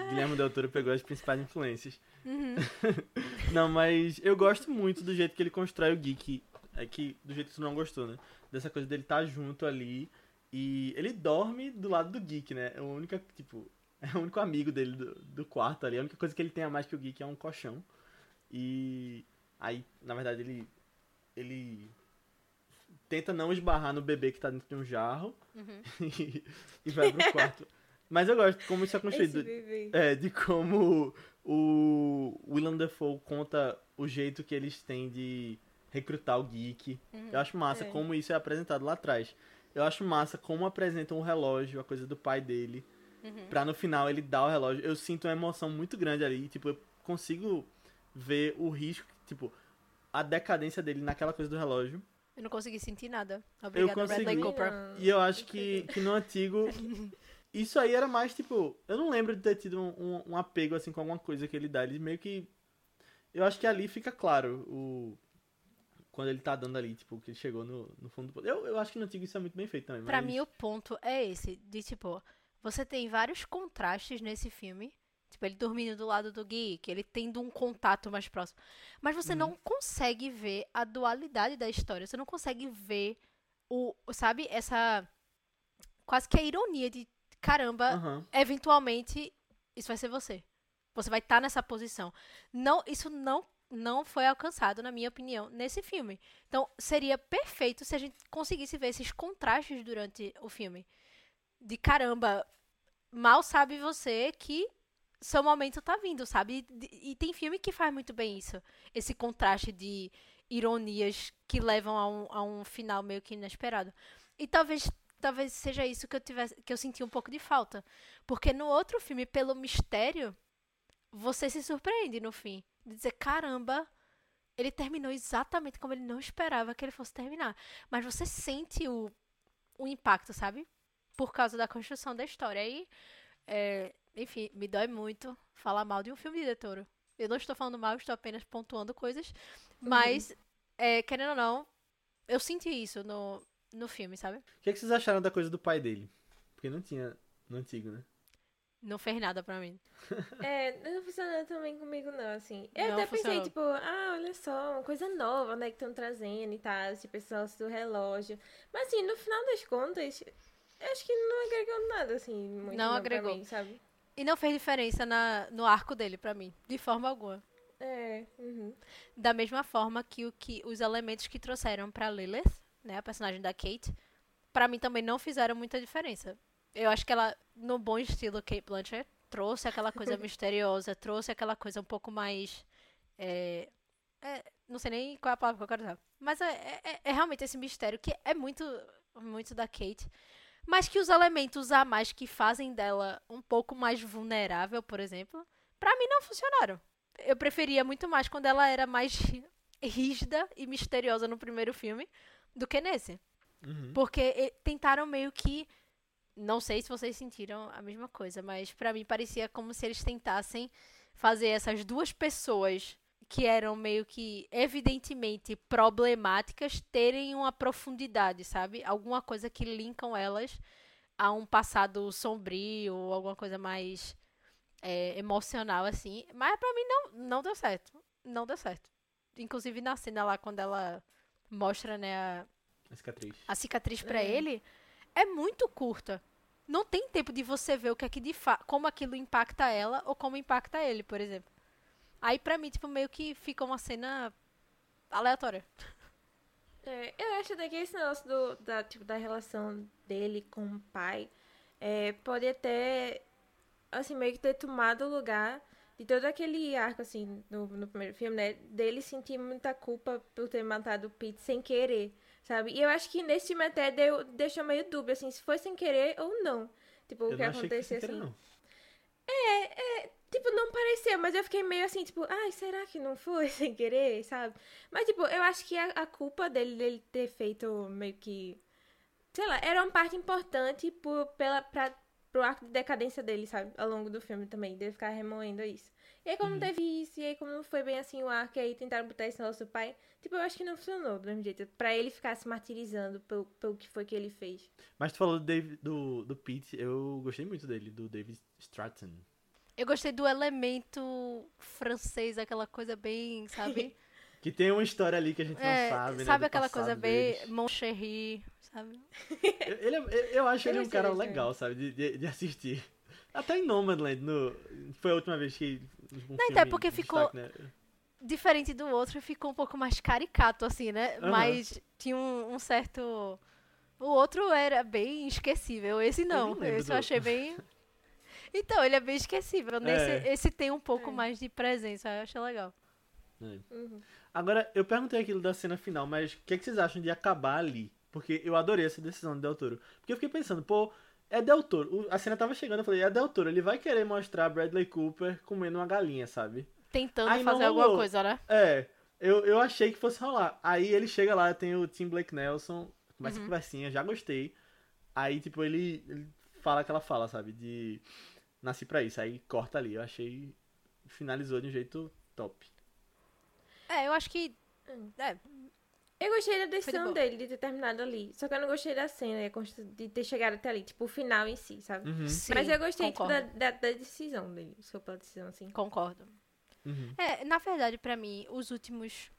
A: Guilherme Del Toro pegou as principais influências.
C: Uhum.
A: não, mas eu gosto muito do jeito que ele constrói o geek. É que do jeito que tu não gostou, né? Dessa coisa dele estar tá junto ali. E ele dorme do lado do geek, né? É o único, tipo, é o único amigo dele do, do quarto ali. A única coisa que ele tem a mais que o geek é um colchão. E aí, na verdade, ele. Ele tenta não esbarrar no bebê que tá dentro de um jarro
C: uhum.
A: e, e vai pro quarto. Mas eu gosto de como isso é construído. É, de como o Willem Dafoe conta o jeito que eles têm de recrutar o geek. Uhum, eu acho massa é. como isso é apresentado lá atrás. Eu acho massa como apresentam o relógio, a coisa do pai dele. Uhum. Pra no final ele dar o relógio. Eu sinto uma emoção muito grande ali. Tipo, eu consigo ver o risco, tipo, a decadência dele naquela coisa do relógio.
C: Eu não consegui sentir nada. Obrigada,
A: eu consegui,
C: Bradley Cooper.
A: E eu acho que, que no antigo Isso aí era mais, tipo, eu não lembro de ter tido um, um, um, apego, assim, com alguma coisa que ele dá. Ele meio que. Eu acho que ali fica claro o. Quando ele tá dando ali, tipo, que ele chegou no, no fundo do. Eu, eu acho que no antigo isso é muito bem feito também. Mas...
C: Pra mim, o ponto é esse: de tipo, você tem vários contrastes nesse filme. Tipo, ele dormindo do lado do geek, ele tendo um contato mais próximo. Mas você uhum. não consegue ver a dualidade da história. Você não consegue ver o. Sabe, essa. Quase que a ironia de caramba, uhum. eventualmente isso vai ser você. Você vai estar tá nessa posição. Não, isso não não foi alcançado, na minha opinião, nesse filme. Então, seria perfeito se a gente conseguisse ver esses contrastes durante o filme. De caramba, mal sabe você que seu momento tá vindo, sabe? E, e tem filme que faz muito bem isso. Esse contraste de ironias que levam a um, a um final meio que inesperado. E talvez talvez seja isso que eu tivesse que eu senti um pouco de falta, porque no outro filme pelo mistério você se surpreende no fim de dizer caramba ele terminou exatamente como ele não esperava que ele fosse terminar, mas você sente o, o impacto, sabe? Por causa da construção da história. Aí, é, enfim, me dói muito falar mal de um filme de Detoro. Eu não estou falando mal, estou apenas pontuando coisas. Uhum. Mas, é, querendo ou não, eu senti isso no, no filme, sabe? O
A: que, é que vocês acharam da coisa do pai dele? Porque não tinha no antigo, né?
C: Não fez nada pra mim.
B: é, não funcionou também comigo, não, assim. Eu não até funcionou. pensei, tipo, ah, olha só, uma coisa nova, né, que estão trazendo e tal, tipo, esse lance do relógio. Mas, assim, no final das contas, acho que não agregou nada, assim, muito
C: Não agregou.
B: Mim, sabe?
C: E não fez diferença na, no arco dele, pra mim, de forma alguma.
B: É, uhum.
C: Da mesma forma que, o que os elementos que trouxeram pra Lilith né, a personagem da Kate, para mim também não fizeram muita diferença. Eu acho que ela, no bom estilo Kate Blanchett, trouxe aquela coisa misteriosa, trouxe aquela coisa um pouco mais. É, é, não sei nem qual é a palavra que eu quero usar. Mas é, é, é, realmente esse mistério que é muito, muito da Kate. Mas que os elementos a mais que fazem dela um pouco mais vulnerável, por exemplo, para mim não funcionaram. Eu preferia muito mais quando ela era mais rígida e misteriosa no primeiro filme do que nesse.
A: Uhum.
C: Porque tentaram meio que. Não sei se vocês sentiram a mesma coisa, mas para mim parecia como se eles tentassem fazer essas duas pessoas que eram meio que evidentemente problemáticas terem uma profundidade, sabe? Alguma coisa que linkam elas a um passado sombrio ou alguma coisa mais é, emocional assim. Mas para mim não, não deu certo. Não deu certo. Inclusive na cena lá quando ela mostra, né, a,
A: a cicatriz,
C: a cicatriz para é. ele, é muito curta. Não tem tempo de você ver o que é que de como aquilo impacta ela ou como impacta ele, por exemplo. Aí pra mim, tipo, meio que fica uma cena aleatória.
B: É, eu acho até que esse negócio do, da, tipo, da relação dele com o pai é, pode até, assim, meio que ter tomado o lugar de todo aquele arco, assim, no, no primeiro filme, né? Dele sentir muita culpa por ter matado o Pete sem querer, sabe? E eu acho que nesse filme até deu, deixou meio dúbio, assim, se foi sem querer ou não. Tipo, eu o que aconteceu, assim. Querer, é, é, tipo, não pareceu, mas eu fiquei meio assim, tipo, ai, será que não foi sem querer, sabe? Mas, tipo, eu acho que a, a culpa dele, dele ter feito meio que. Sei lá, era uma parte importante por, pela, pra, pro arco de decadência dele, sabe? Ao longo do filme também, dele ficar remoendo isso. E aí, como não teve isso, e aí, como não foi bem assim o arco, e aí tentaram botar esse do pai, tipo, eu acho que não funcionou do mesmo jeito. Pra ele ficar se martirizando pelo, pelo que foi que ele fez.
A: Mas tu falou do, David, do, do Pete, eu gostei muito dele, do David Stratton.
C: Eu gostei do elemento francês, aquela coisa bem, sabe?
A: Que tem uma história ali que a gente
C: É,
A: não sabe, né?
C: sabe aquela coisa bem
A: deles.
C: Mon Chéri, sabe?
A: Ele, é- eu acho
B: Eu
A: ele um cara
B: também.
A: legal, sabe? De, de, de assistir. Até em Nomadland, no, foi a última vez que. Um
C: Não, até porque
A: de
C: ficou-
A: destaque, né?
C: Diferente do outro, ficou um pouco mais caricato, assim, né?
A: Aham.
C: Mas tinha um, um certo. O outro era bem esquecível, esse não.
A: lembro
C: Esse eu
A: do-
C: achei bem. Então, ele é bem esquecível. Nesse,
A: É.
C: Esse tem um pouco
B: É.
C: mais de presença, eu achei legal.
B: Uhum.
A: Agora, eu perguntei aquilo da cena final, mas o que, é que vocês acham de acabar ali? Porque eu adorei essa decisão de Del Toro. Porque eu fiquei pensando, pô, é Del Toro. O- A cena tava chegando, eu falei, é Del Toro, ele vai querer mostrar Bradley Cooper comendo uma galinha, sabe?
C: Tentando
A: Aí
C: fazer alguma coisa, né?
A: É, eu, eu achei que fosse rolar. Aí ele chega lá, tem o Tim Blake Nelson, começa
C: Uhum.
A: a conversinha, já gostei. Aí, tipo, ele, ele fala aquela fala, sabe? De nasci pra isso. Aí corta ali. Eu achei. Finalizou de um jeito top.
C: É, eu acho que. É,
B: Eu gostei da
C: de
B: decisão
C: boa.
B: dele de ter terminado ali. Só que eu não gostei da cena, e a de ter chegado até ali, tipo, o final em si, sabe?
A: Uhum.
C: sim,
B: Mas eu gostei tipo, da, da, da decisão dele, sua pela decisão, assim.
C: Concordo.
A: Uhum.
C: É, na verdade, pra mim, os últimos.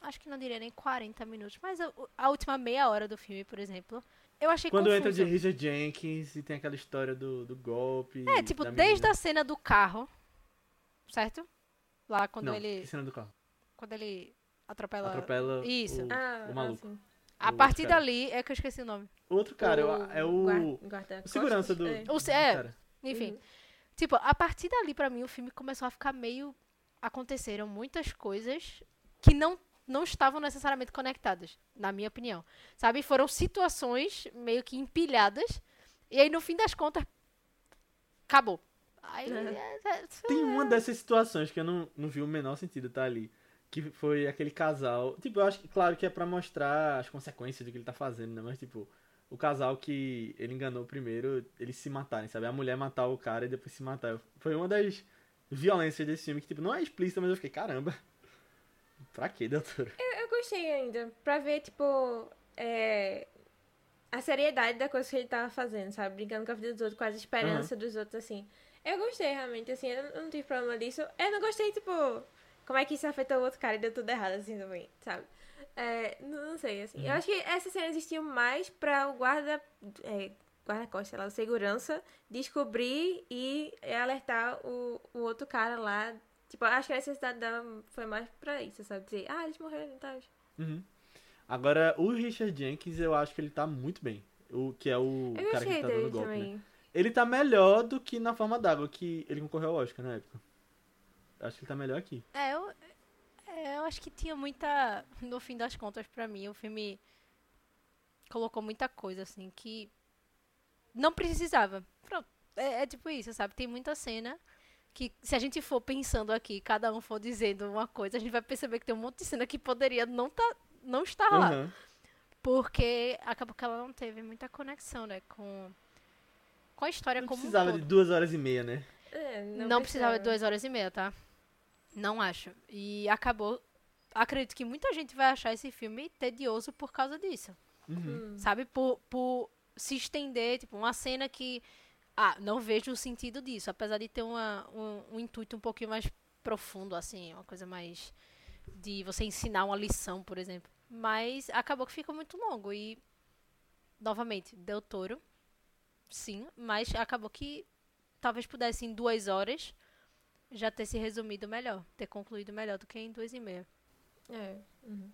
C: Acho que não diria nem 40 minutos, mas a, a última meia hora do filme, por exemplo, eu achei
A: Quando
C: confuso.
A: entra de Richard Jenkins e tem aquela história do, do golpe.
C: É, tipo, desde a cena do carro, certo? Lá quando
A: Não,
C: ele.
A: que cena do carro.
C: Quando ele atropela.
A: Atropela
C: Isso.
A: o,
B: Ah,
A: o maluco.
B: assim.
C: A
A: o
C: partir dali é que eu esqueci o nome.
A: O outro cara, eu- é o.
B: guarda-
A: o segurança do.
B: costas,
C: O é.
A: cara.
C: Enfim.
B: Uhum.
C: Tipo, a partir dali, pra mim, o filme começou a ficar meio. Aconteceram muitas coisas que não, não estavam necessariamente conectadas, na minha opinião. Sabe? Foram situações meio que empilhadas. E aí, no fim das contas, acabou. Aí,
B: Uhum.
C: é- é-
A: Tem uma dessas situações que eu não, não vi o menor sentido tá ali. Que foi aquele casal. Tipo, eu acho que, claro, que é pra mostrar as consequências do que ele tá fazendo, né? Mas, tipo, o casal que ele enganou primeiro, eles se matarem, sabe? A mulher matar o cara e depois se matar. Foi uma das violências desse filme que, tipo, não é explícita, mas eu fiquei, caramba. Pra quê, doutor?
B: Eu gostei ainda, pra ver, tipo, é, a seriedade da coisa que ele tava fazendo, sabe? Brincando com a vida dos outros, com as esperanças dos outros, assim. Eu gostei, realmente, assim, eu não tive problema disso. Eu não gostei, tipo, como é que isso afetou o outro cara e deu tudo errado, assim, também, sabe? É, não, sei, assim. Eu acho que essa cena existiu mais pra o guarda... É, guarda-costas, lá, o segurança, descobrir e alertar o, o outro cara lá. Tipo, eu acho que a necessidade dela foi mais pra isso, sabe? Dizer, ah, eles morreram e tal.
A: Uhum. Agora, o Richard Jenkins, eu acho que ele tá muito bem. O que é o
B: Eu
A: cara que tá dando golpe, né?
B: também.
A: Ele tá melhor do que na forma d'água, que ele concorreu ao Oscar na época. Acho que ele tá melhor aqui.
C: É, eu, é, eu acho que tinha muita. No fim das contas, pra mim, o filme colocou muita coisa, assim, que não precisava. Pronto, é, é tipo isso, sabe? Tem muita cena que, se a gente for pensando aqui, cada um for dizendo uma coisa, a gente vai perceber que tem um monte de cena que poderia não, tá, não estar lá.
A: Aham.
C: Porque acabou que ela não teve muita conexão, né? Com, com a história
A: Não
C: como um
A: precisava
C: todo.
A: de duas horas e meia, né?
B: É,
C: Não, precisava de duas horas e meia, tá? Não acho. E acabou. Acredito que muita gente vai achar esse filme tedioso por causa disso.
A: Uhum.
B: Hum.
C: Sabe? Por, por se estender, tipo, uma cena que. Ah, não vejo o sentido disso. Apesar de ter uma, um, um intuito um pouquinho mais profundo, assim, uma coisa mais. De você ensinar uma lição, por exemplo. Mas acabou que ficou muito longo. E. Novamente, Del Toro. Sim, mas acabou que talvez pudesse em duas horas já ter se resumido melhor, ter concluído melhor do que em duas e meia.
B: É. uhum.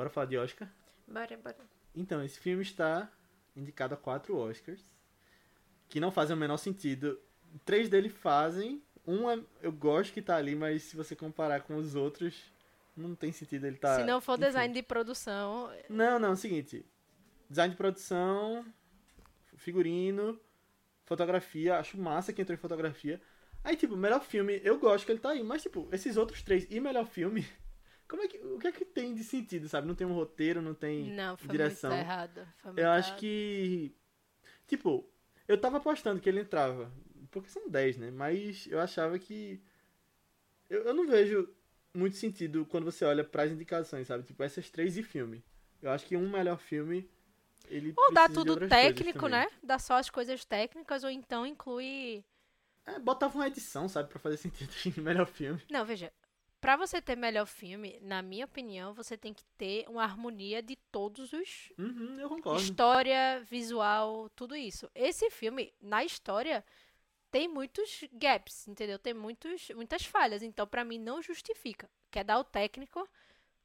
A: Bora falar de Oscar?
B: Bora, bora.
A: Então, esse filme está indicado a quatro Oscars, que não fazem o menor sentido. Três deles fazem, um é, eu gosto que tá ali, mas se você comparar com os outros, não tem sentido ele tá.
C: Se não for
A: enfim.
C: design de produção,
A: Não, não, é o seguinte. Design de produção, figurino, fotografia, acho massa que entrou em fotografia. Aí, tipo, melhor filme, eu gosto que ele tá aí, mas, tipo, esses outros três e melhor filme, como é que, o que é que tem de sentido, sabe? Não tem um roteiro, não tem
C: não, foi
A: direção.
C: muito errado. Foi muito
A: Eu acho
C: errado.
A: que. Tipo, eu tava apostando que ele entrava. Porque são 10, né? Mas eu achava que. Eu, eu não vejo muito sentido quando você olha pras indicações, sabe? Tipo, essas três e filme. Eu acho que um melhor filme. Ele
C: Ou dá
A: de
C: tudo técnico, né? Dá só as coisas técnicas, ou então inclui.
A: É, botava uma edição, sabe? Pra fazer sentido em melhor filme.
C: Não, veja. Pra você ter melhor filme, na minha opinião, você tem que ter uma harmonia de todos os
A: Uhum, eu concordo.
C: História, visual, tudo isso. Esse filme, na história, tem muitos gaps, entendeu? Tem muitos, muitas falhas. Então, pra mim, não justifica. Quer dar o técnico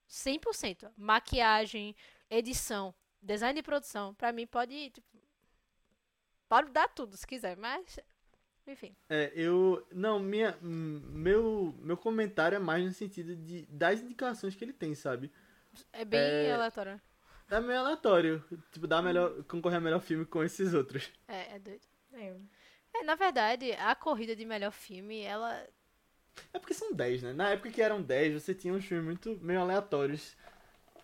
C: 100%. Maquiagem, edição, design de produção. Pra mim, pode. Tipo, pode dar tudo se quiser, mas. Enfim.
A: É, eu. Não, minha, hum, meu, meu comentário é mais no sentido de, das indicações que ele tem, sabe?
C: É bem
A: É,
C: aleatório.
A: É meio aleatório. Tipo, dar melhor, concorrer a melhor filme com esses outros.
C: É, é doido.
B: É.
C: É, na verdade, a corrida de melhor filme, ela.
A: É porque são 10, né? Na época que eram 10, você tinha uns filmes muito meio aleatórios.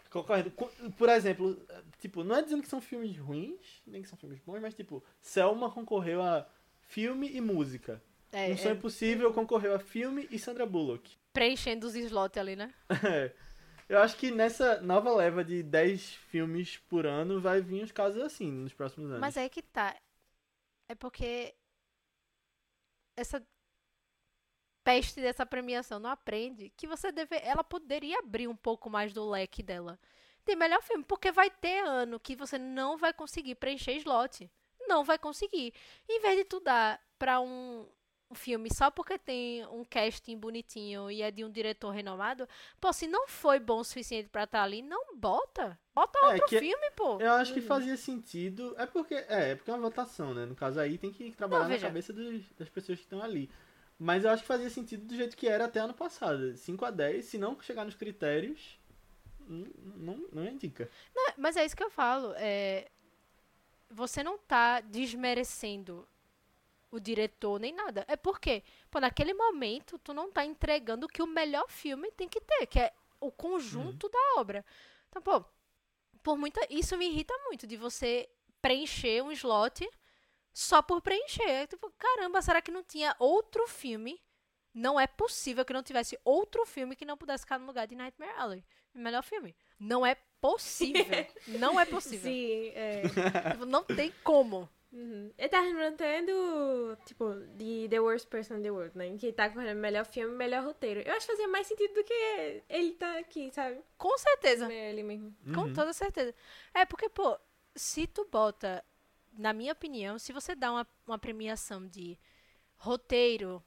A: Concorrendo. Co- Por exemplo, tipo, não é dizendo que são filmes ruins, nem que são filmes bons, mas tipo, Selma concorreu a filme e música.
C: É,
A: um Sonho
C: é
A: Impossível concorreu a filme e Sandra Bullock.
C: preenchendo os slots ali, né?
A: É. Eu acho que nessa nova leva de 10 filmes por ano vai vir uns casos assim nos próximos anos.
C: Mas aí que tá. É porque essa peste dessa premiação não aprende que você deve. Ela poderia abrir um pouco mais do leque dela. Tem melhor filme, porque vai ter ano que você não vai conseguir preencher slot. Não vai conseguir. Em vez de tu dar pra um, um filme só porque tem um casting bonitinho e é de um diretor renomado, pô, se não foi bom o suficiente pra estar ali, não bota. Bota
A: É,
C: outro
A: que-
C: filme, pô.
A: Eu acho que fazia sentido. É porque é, é porque é uma votação, né? No caso aí tem que trabalhar
C: Não,
A: na cabeça dos- das pessoas que estão ali. Mas eu acho que fazia sentido do jeito que era até ano passado. 5 a 10, se não chegar nos critérios, n- não, não indica.
C: Não, mas é isso que eu falo. É, você não tá desmerecendo o diretor nem nada. É porque, pô, naquele momento, tu não tá entregando o que o melhor filme tem que ter, que é o conjunto da obra. Então, pô, por muita. Isso me irrita muito de você preencher um slot só por preencher. Tipo, caramba, será que não tinha outro filme? Não é possível que não tivesse outro filme que não pudesse ficar no lugar de Nightmare Alley. Melhor filme. Não é possível. não é possível.
B: Sim, é.
C: Tipo, não tem como.
B: Uhum. Eu tava lembrando até do, tipo, de The Worst Person in the World, né? Que tá correndo melhor filme, melhor roteiro. Eu acho que fazia mais sentido do que ele tá aqui, sabe?
C: Com certeza.
B: É ele mesmo.
C: Com
A: Uhum.
C: toda certeza. É porque, pô, se tu bota, na minha opinião, se você dá uma, uma premiação de roteiro,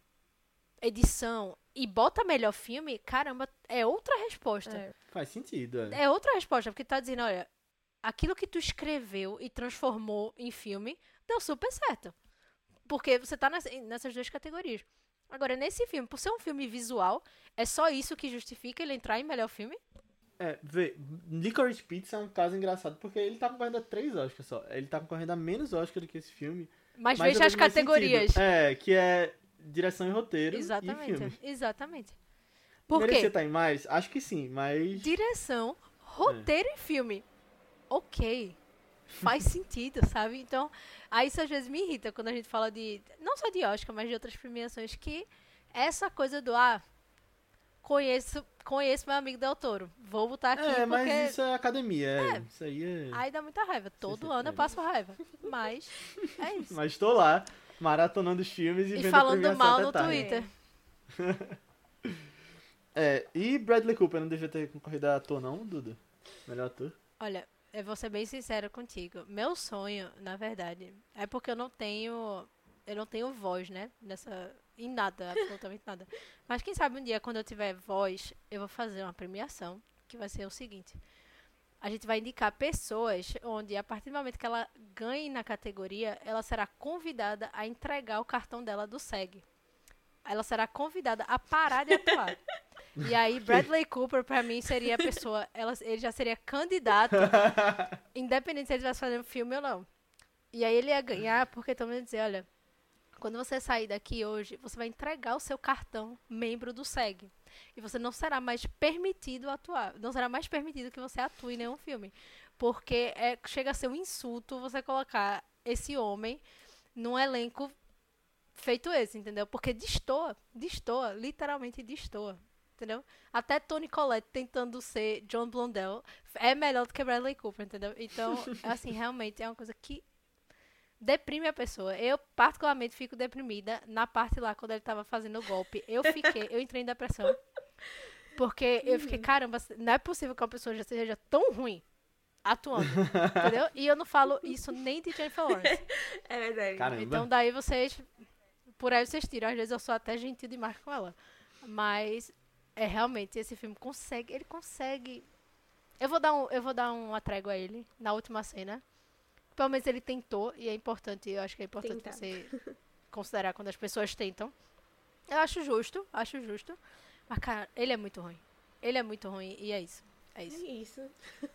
C: edição e bota melhor filme, caramba, é outra resposta.
B: É.
A: Faz sentido, é.
C: É outra resposta, porque tá dizendo, olha, aquilo que tu escreveu e transformou em filme deu super certo. Porque você tá nessa- nessas duas categorias. Agora, nesse filme, por ser um filme visual, é só isso que justifica ele entrar em melhor filme?
A: É, vê, Licorice Pizza é um caso engraçado porque ele tá concorrendo a 3 Oscars só. Ele tá concorrendo a menos Oscar do que esse filme.
C: Mas
A: Mas
C: veja as categorias.
A: sentido. É, que é direção e roteiro e
C: Exatamente.
A: filme.
C: Exatamente. Por
A: Merecia
C: quê?
A: estar em mais? Acho que sim, mas...
C: Direção, roteiro e filme. Ok. Faz sentido, sabe? Então, aí isso às vezes me irrita quando a gente fala de. Não só de Oscar, mas de outras premiações que essa coisa do ah, conheço, conheço meu amigo Del Toro. Vou botar aqui
A: É,
C: porque.
A: mas isso é academia, é.
C: É.
A: Isso aí é...
C: Aí dá muita raiva. Todo ano
A: é.
C: eu passo raiva. Mas é isso.
A: Mas tô lá, maratonando os filmes e,
C: E
A: vendo
C: falando mal no
A: tarde.
C: Twitter.
A: É, e Bradley Cooper não devia ter concorrido a ator não, Duda? Melhor ator?
C: Olha, eu vou ser bem sincera contigo. Meu sonho, na verdade, é porque eu não tenho. Eu não tenho voz, né? Nessa. Em nada, absolutamente nada. Mas quem sabe um dia, quando eu tiver voz, eu vou fazer uma premiação. Que vai ser o seguinte. A gente vai indicar pessoas onde, a partir do momento que ela ganhe na categoria, ela será convidada a entregar o cartão dela do SEG. ela será convidada a parar de atuar. E aí, Bradley Cooper, pra mim, seria a pessoa. Ela, ele já seria candidato, independente se ele estivesse fazendo filme ou não. E aí ele ia ganhar, porque mundo ia dizer, olha, quando você sair daqui hoje, você vai entregar o seu cartão membro do SEG. E você não será mais permitido atuar. Não será mais permitido que você atue em nenhum filme. Porque é, chega a ser um insulto você colocar esse homem num elenco feito esse, entendeu? Porque destoa, destoa, literalmente destoa, entendeu? Até Tony Collette tentando ser John Blondell é melhor do que Bradley Cooper, entendeu? Então, assim, realmente é uma coisa que deprime a pessoa. Eu, particularmente, fico deprimida na parte lá, quando ele tava fazendo o golpe. Eu fiquei, eu entrei em depressão. Porque eu fiquei, caramba, não é possível que uma pessoa já seja tão ruim atuando, entendeu? E eu não falo isso nem de Jennifer Lawrence.
B: É verdade.
A: Caramba.
C: Então daí vocês, por aí vocês tiram. Às vezes eu sou até gentil demais com ela. Mas é realmente esse filme consegue, ele consegue. Eu vou dar um, eu vou dar uma trégua a ele na última cena. Pelo menos ele tentou e é importante, eu acho que é importante
B: Tentar.
C: você considerar quando as pessoas tentam. Eu acho justo, acho justo. Mas cara, ele é muito ruim. Ele é muito ruim e é isso. É
B: É
C: isso.
B: isso.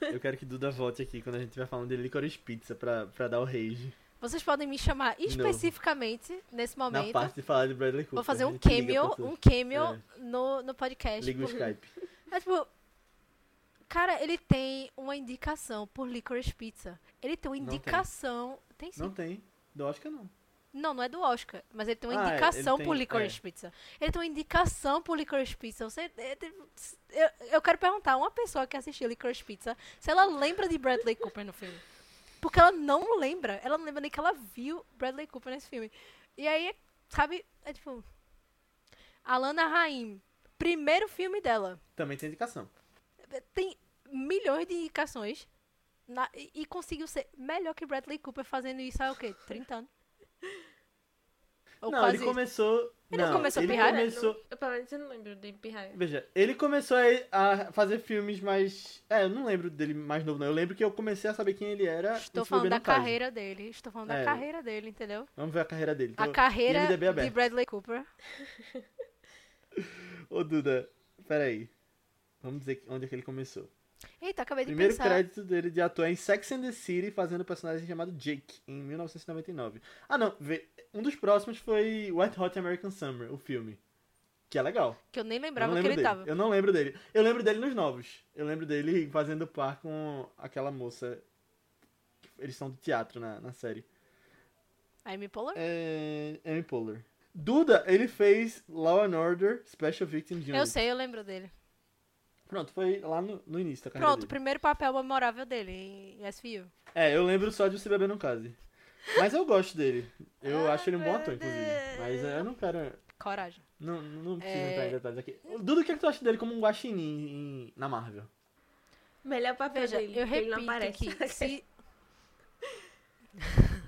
A: Eu quero que Duda volte aqui quando a gente estiver falando de Licorice Pizza pra, pra dar o rage.
C: Vocês podem me chamar
A: novo.
C: especificamente nesse
A: Na
C: momento.
A: parte de falar de Bradley Cooper.
C: Vou fazer um cameo, um cameo
A: É.
C: no, no podcast.
A: Liga o Skype.
C: É tipo. Cara, ele tem uma indicação por Licorice Pizza. Ele tem uma
A: Não tem.
C: indicação. Tem sim.
A: Não tem. Do Oscar não.
C: Não, não é do Oscar, mas ele tem uma
A: Ah, é,
C: indicação
A: ele
C: por
A: tem-
C: Licorice
A: é.
C: Pizza. Ele tem uma indicação por Licorice Pizza. Você, é, é, eu, eu quero perguntar a uma pessoa que assistiu Licorice Pizza se ela lembra de Bradley Cooper no filme. Porque ela não lembra. Ela não lembra nem que ela viu Bradley Cooper nesse filme. E aí, sabe, é tipo. Alana Haim, primeiro filme dela.
A: Também tem indicação.
C: Tem milhões de indicações. na- e, e conseguiu ser melhor que Bradley Cooper fazendo isso há o quê? 30 anos? Ou
A: não,
C: quase
A: ele começou.
C: Ele não começou
A: ele
C: pirralho?
A: começou.
B: Eu, pelo menos não lembro de Pirraia.
A: Veja, ele começou a, a fazer filmes mais. É, eu não lembro dele mais novo, não. Eu lembro que eu comecei a saber quem ele era.
C: Estou falando da carreira dele. Estou falando
A: É.
C: da carreira dele, entendeu?
A: Vamos ver a carreira dele.
C: A
A: Tô-
C: carreira de. Bradley Cooper.
A: Ô, Duda, peraí. Vamos dizer onde é que ele começou.
C: Eita, acabei de
A: Primeiro
C: pensar.
A: crédito dele de ator é em Sex and the City, fazendo um personagem chamado Jake, em 1999. Ah, não. Um dos próximos foi Wet Hot American Summer, o filme. Que é legal.
C: Que eu nem
A: Eu
C: lembrava
A: não
C: que ele
A: dele.
C: tava.
A: Eu não lembro dele. Eu lembro dele nos novos. Eu lembro dele fazendo par com aquela moça. Eles são do teatro na, na série.
C: Amy Poehler?
A: É. Amy Poehler. Duda, ele fez Law and Order Special Victim Unit.
C: Eu sei, eu lembro dele.
A: Pronto, foi lá no, no início da carreira
C: Pronto, o
A: dele.
C: primeiro papel memorável dele em SVU.
A: É, eu lembro só de Se Beber Não Case. Mas eu gosto dele. Eu
C: Ah,
A: acho ele um bom
C: meu
A: ator, inclusive.
C: Deus.
A: Mas é, eu não quero.
C: Coragem.
A: Não, não preciso
C: É.
A: entrar em detalhes aqui. Duda, o que, é que tu acha dele como um guaxinim em- na Marvel?
B: Melhor papel
C: Veja,
B: dele.
C: eu
B: porque ele não
C: repito
B: aparece.
C: que se...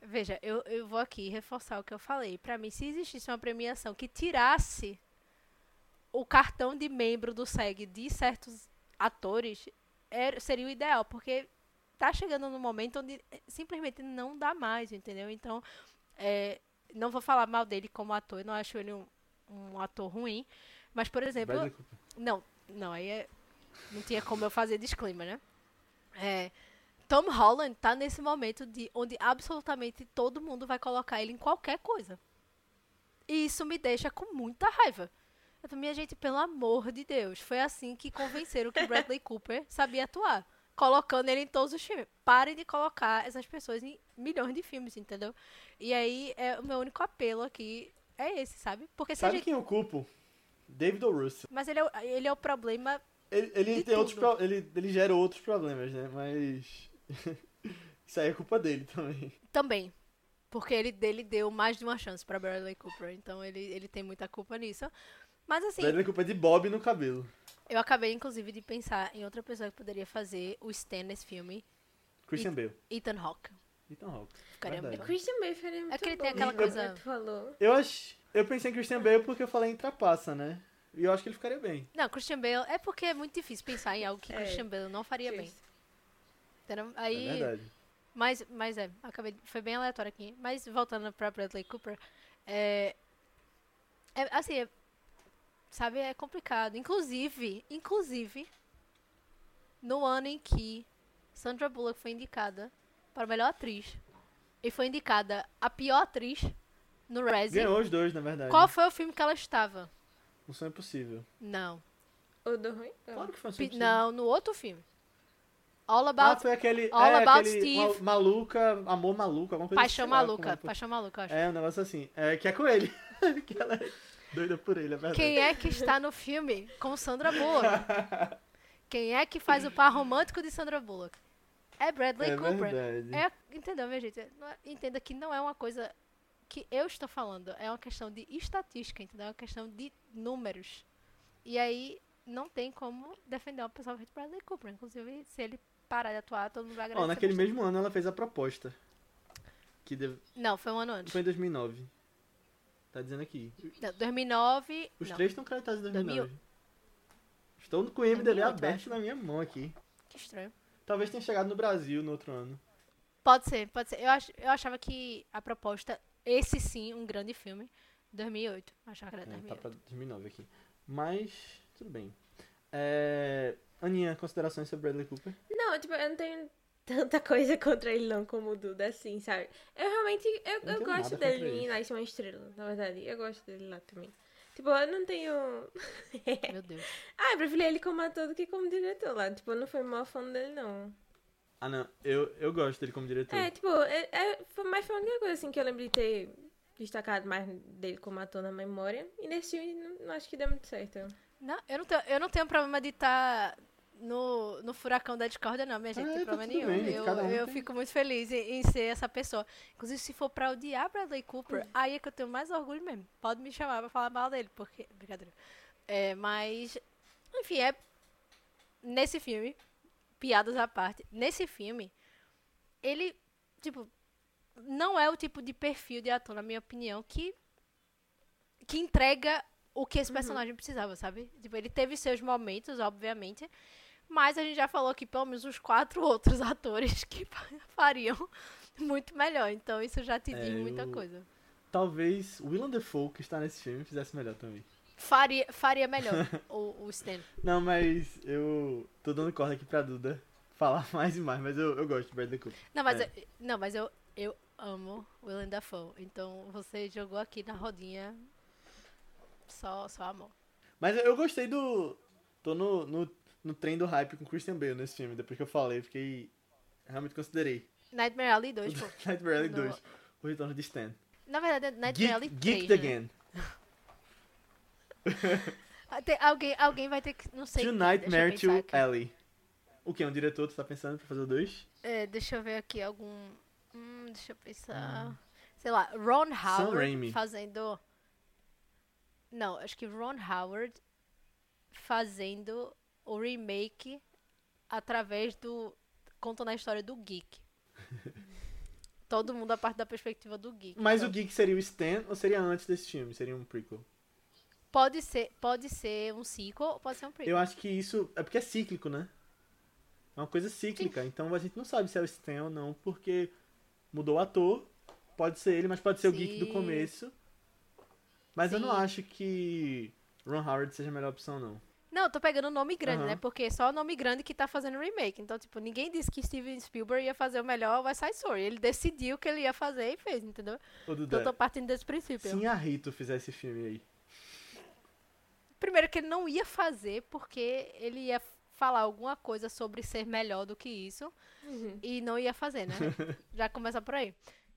C: Veja, eu, eu vou aqui reforçar o que eu falei. Pra mim, se existisse uma premiação que tirasse o cartão de membro do SEG de certos atores, era, seria o ideal, porque tá chegando num momento onde eh, simplesmente não dá mais, entendeu? Então, é, não vou falar mal dele como ator, não acho ele um, um ator ruim, mas, por exemplo, não, não, aí é, não tinha como eu fazer disclaimer, né? É, Tom Holland tá nesse momento de onde absolutamente todo mundo vai colocar ele em qualquer coisa. E isso me deixa com muita raiva. Eu falo, minha gente, pelo amor de Deus, foi assim que convenceram que Bradley Cooper sabia atuar. Colocando ele em todos os filmes. Parem de colocar essas pessoas em milhões de filmes, entendeu? E aí, é, o meu único apelo aqui é esse, sabe? Porque se
A: Sabe
C: gente...
A: quem eu culpo? David O. Russell.
C: Mas ele é, o- ele é o problema
A: Ele, ele tem outros
C: tudo.
A: pro- ele, ele gera outros problemas, né? Mas. Isso aí é culpa dele também.
C: Também. Porque ele dele deu mais de uma chance pra Bradley Cooper. Então ele, ele tem muita culpa nisso. Mas assim,
A: Bradley Cooper é de Bob no cabelo.
C: eu acabei inclusive de pensar em outra pessoa que poderia fazer o Stan nesse filme.
A: Christian Bale.
C: Ethan Hawke.
A: Ethan Hawke.
C: Ficaria muito
B: Christian Bale faria muito
C: É que ele
B: bom.
C: tem aquela coisa-
B: Tu falou.
A: Eu acho. Eu pensei em Christian Bale porque eu falei em trapaça, né? E eu acho que ele ficaria bem.
C: Não, Christian Bale é porque é muito difícil pensar em algo que
B: É.
C: Christian Bale não faria bem.
B: Difícil.
C: Entendeu?
A: É
C: Aí,
A: verdade.
C: mas, mas é, acabei, foi bem aleatório aqui. Mas voltando pra Bradley Cooper, é, É, assim, é- sabe, é complicado. Inclusive, inclusive, no ano em que Sandra Bullock foi indicada para melhor atriz e foi indicada a pior atriz no Razzie,
A: Ganhou os dois, na verdade.
C: qual foi o filme que ela estava?
A: Um sonho possível.
C: Não.
B: O do ruim?
A: Claro que foi um sonho
C: Pi-
A: possível.
C: Não, no outro filme. All
A: Ah,
C: About
A: foi aquele.
C: All
A: é,
C: About
A: aquele
C: Steve.
A: ma- Maluca, amor maluco, alguma coisa
C: Paixão
A: lá
C: Maluca.
A: é.
C: Paixão Maluca, eu acho.
A: É, um negócio assim. É, que é com ele. que ela é doida por ele, é verdade.
C: Quem é que está no filme com Sandra Bullock? Quem é que faz o par romântico de Sandra Bullock? É Bradley
A: É
C: Cooper.
A: verdade.
C: É, entendeu, minha gente? Não é- Entenda que não é uma coisa que eu estou falando, é uma questão de estatística, entendeu? É uma questão de números. E aí não tem como defender uma pessoa feita Bradley Cooper. Inclusive, se ele parar de atuar, todo mundo vai agradecer.
A: Ó, naquele mesmo ano ela fez a proposta. Que deve-
C: Não, foi um ano antes.
A: foi em 2009. Tá dizendo aqui.
C: Não, 2009.
A: Os
C: não.
A: três estão creditados em 2009.
C: 2000.
A: Estou com o IMDB
C: 2008, eu
A: aberto
C: acho.
A: na minha mão aqui.
C: Que estranho.
A: Talvez tenha chegado no Brasil no outro ano.
C: Pode ser, pode ser. Eu, ach, eu achava que a proposta, esse sim, um grande filme, 2008. Eu achava que era
A: É, tá
C: 2008.
A: pra 2009 aqui. Mas, tudo bem. É... Aninha, considerações sobre Bradley Cooper?
B: Não, tipo, eu não tenho tanta coisa contra ele não como o Duda, assim, sabe? Eu realmente, eu, eu gosto dele em
A: ele.
B: Nasce uma Estrela, na verdade. Eu gosto dele lá também. Tipo, eu não tenho...
C: Meu Deus.
B: ah, eu preferi ele como ator do que como diretor lá. Tipo, eu não fui maior fã dele, não.
A: Ah, não. Eu, eu gosto dele como diretor.
B: É, tipo, é, é, foi mais foi a única coisa, assim, que eu lembro de ter destacado mais dele como ator na memória. E nesse filme, não, não acho que deu muito certo.
C: Não, eu não tenho, eu não tenho problema de estar no, no furacão da discórdia, não, minha gente.
A: Ah,
C: não tem
A: tá
C: problema nenhum.
A: bem,
C: eu
A: um
C: eu
A: tem-
C: fico muito feliz em, em ser essa pessoa. Inclusive, se for pra odiar Bradley Cooper, aí é que eu tenho mais orgulho mesmo. Pode me chamar pra falar mal dele, porque. Brincadeira. É, mas. Enfim, é. Nesse filme, piadas à parte, nesse filme, ele, tipo, não é o tipo de perfil de ator, na minha opinião, que que entrega o que esse personagem precisava, sabe? Tipo, ele teve seus momentos, obviamente, mas a gente já falou aqui pelo menos uns quatro outros atores que fariam muito melhor. Então isso já te
A: É,
C: diz muita
A: eu-
C: coisa.
A: Talvez o Willem Dafoe, que está nesse filme, fizesse melhor também.
C: Faria, faria melhor o, o Stan.
A: Não, mas eu tô dando corda aqui pra Duda falar mais e mais, mas eu, eu gosto de Bradley Cooper.
C: Não, mas,
A: É.
C: eu, não, mas eu, eu amo Willem Dafoe. Então você jogou aqui na rodinha só, só amor.
A: Mas eu gostei do. Tô no, no, no trem do hype com Christian Bale nesse filme, depois que eu falei, fiquei. Realmente considerei.
C: Nightmare Alley 2, pô.
A: Nightmare Alley
C: No-
A: 2, o retorno de Stan.
C: Na verdade, é Nightmare Alley
A: Geek,
C: 3,
A: Geeked
C: né?
A: Again.
C: Ah, alguém, alguém vai ter que. Não sei.
A: To Nightmare to. Alley. O que? Um diretor, tu tá pensando pra fazer o 2?
C: É, deixa eu ver aqui algum. Hum, deixa eu pensar. Sei lá, Ron Howard fazendo. Não, acho que Ron Howard fazendo o remake através do. contando a história do Geek. Todo mundo a parte da perspectiva do Geek.
A: Mas
C: Então,
A: o Geek seria o Stan ou seria antes desse filme? Seria um prequel?
C: Pode ser, pode ser um sequel ou pode ser um prequel.
A: Eu acho que isso. É porque é cíclico, né? É uma coisa cíclica. Então a gente não sabe se é o Stan ou não, porque mudou o ator. Pode ser ele, mas pode ser o Geek do
C: Sim.
A: começo. Mas eu não
C: Sim.
A: acho que Ron Howard seja a melhor opção, não.
C: Não, eu tô pegando nome grande,
A: Aham.
C: né? Porque é só o nome grande que tá fazendo remake. Então, tipo, ninguém disse que Steven Spielberg ia fazer o melhor West Side Story. Ele decidiu que ele ia fazer e fez, entendeu?
A: Ô,
C: Então, eu tô partindo desse princípio.
A: se a Rito fizer esse filme aí.
C: Primeiro que ele não ia fazer porque ele ia falar alguma coisa sobre ser melhor do que isso
B: Uhum.
C: e não ia fazer, né? já começa por aí.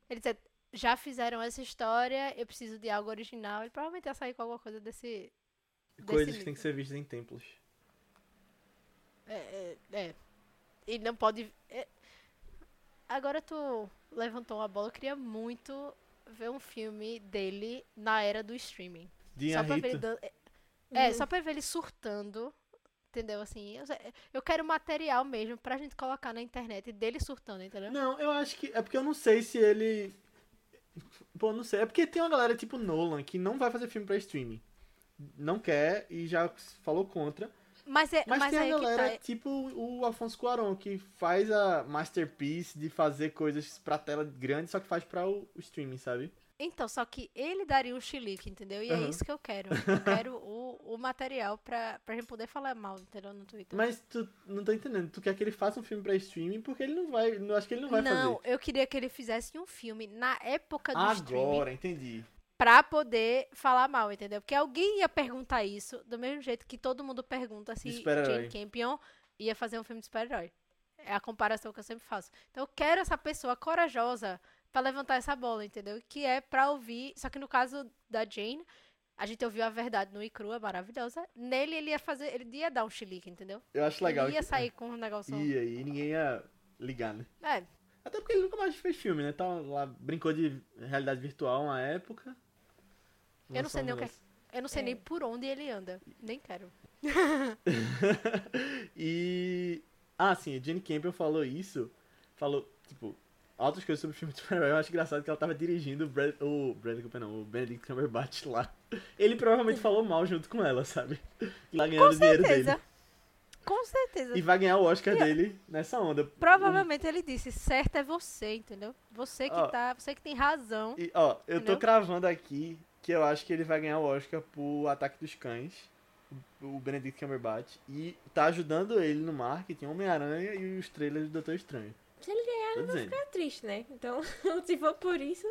C: Ele disse, já fizeram essa história, eu preciso de algo original. Ele provavelmente ia sair com alguma coisa desse...
A: Coisas que
C: nível.
A: tem que ser vistas em templos.
C: É, é, é. Ele não pode... é. Agora tu levantou uma bola, eu queria muito ver um filme dele na era do streaming.
A: De
C: Só pra ver ele dan- é, É,
B: Uhum.
C: só pra ver ele surtando. Entendeu? Assim, eu, eu quero material mesmo pra gente colocar na internet dele surtando, entendeu?
A: Não, eu acho que. É porque eu não sei se ele. Pô, não sei. É porque tem uma galera tipo Nolan que não vai fazer filme pra streaming. Não quer e já falou contra.
C: Mas é,
A: Mas,
C: mas
A: tem a galera
C: tá.
A: tipo o Afonso Cuarón, que faz a masterpiece de fazer coisas pra tela grande, só que faz pra o, o streaming, sabe?
C: Então, só que ele daria um chilique, entendeu? E é
A: Aham.
C: isso que eu quero. Eu quero o, o material pra, pra gente poder falar mal, entendeu? No Twitter.
A: Mas tu não tô entendendo. Tu quer que ele faça um filme pra streaming porque ele não vai. Eu acho que ele não vai
C: não,
A: fazer.
C: eu queria que ele fizesse um filme na época do streaming
A: Agora, entendi.
C: Pra poder falar mal, entendeu? Porque alguém ia perguntar isso do mesmo jeito que todo mundo pergunta se. Jane Campion ia fazer um filme de super-herói. É a comparação que eu sempre faço. Então eu quero essa pessoa corajosa pra levantar essa bola, entendeu? Que é pra ouvir. Só que no caso da Jane, a gente ouviu a verdade no Icru, é maravilhosa. Nele ele ia fazer. Ele ia dar um chilique, entendeu?
A: Eu acho legal.
C: Ele ia
A: que-
C: sair com um negócio.
A: Ia, e ninguém ia ligar, né?
C: É,
A: Até porque ele nunca mais fez filme, né? Tá lá, brincou de realidade virtual uma época.
C: Eu não sei nem o que é- eu não sei
B: É.
C: nem por onde ele anda. Nem quero.
A: e. Ah, sim, a Jane Campion falou isso. Falou, tipo, altas coisas sobre o filme de super-herói. Eu acho engraçado que ela tava dirigindo o Brad, o Bradley Cooper, não, o Benedict Cumberbatch lá. Ele provavelmente falou mal junto com ela, sabe? E lá ganhando o dinheiro dele.
C: Com certeza.
A: E vai ganhar o Oscar dele nessa onda.
C: Provavelmente ele disse, certo é você, entendeu? Você que
A: Ó.
C: tá, você que tem razão.
A: E, ó, eu tô
C: Entendeu?
A: cravando aqui que eu acho que ele vai ganhar o Oscar por Ataque dos Cães, o Benedict Cumberbatch, e tá ajudando ele no marketing, Homem-Aranha e os trailers do Doutor Estranho.
B: Se ele ganhar, eu vou ficar triste, né? Então, se for por isso,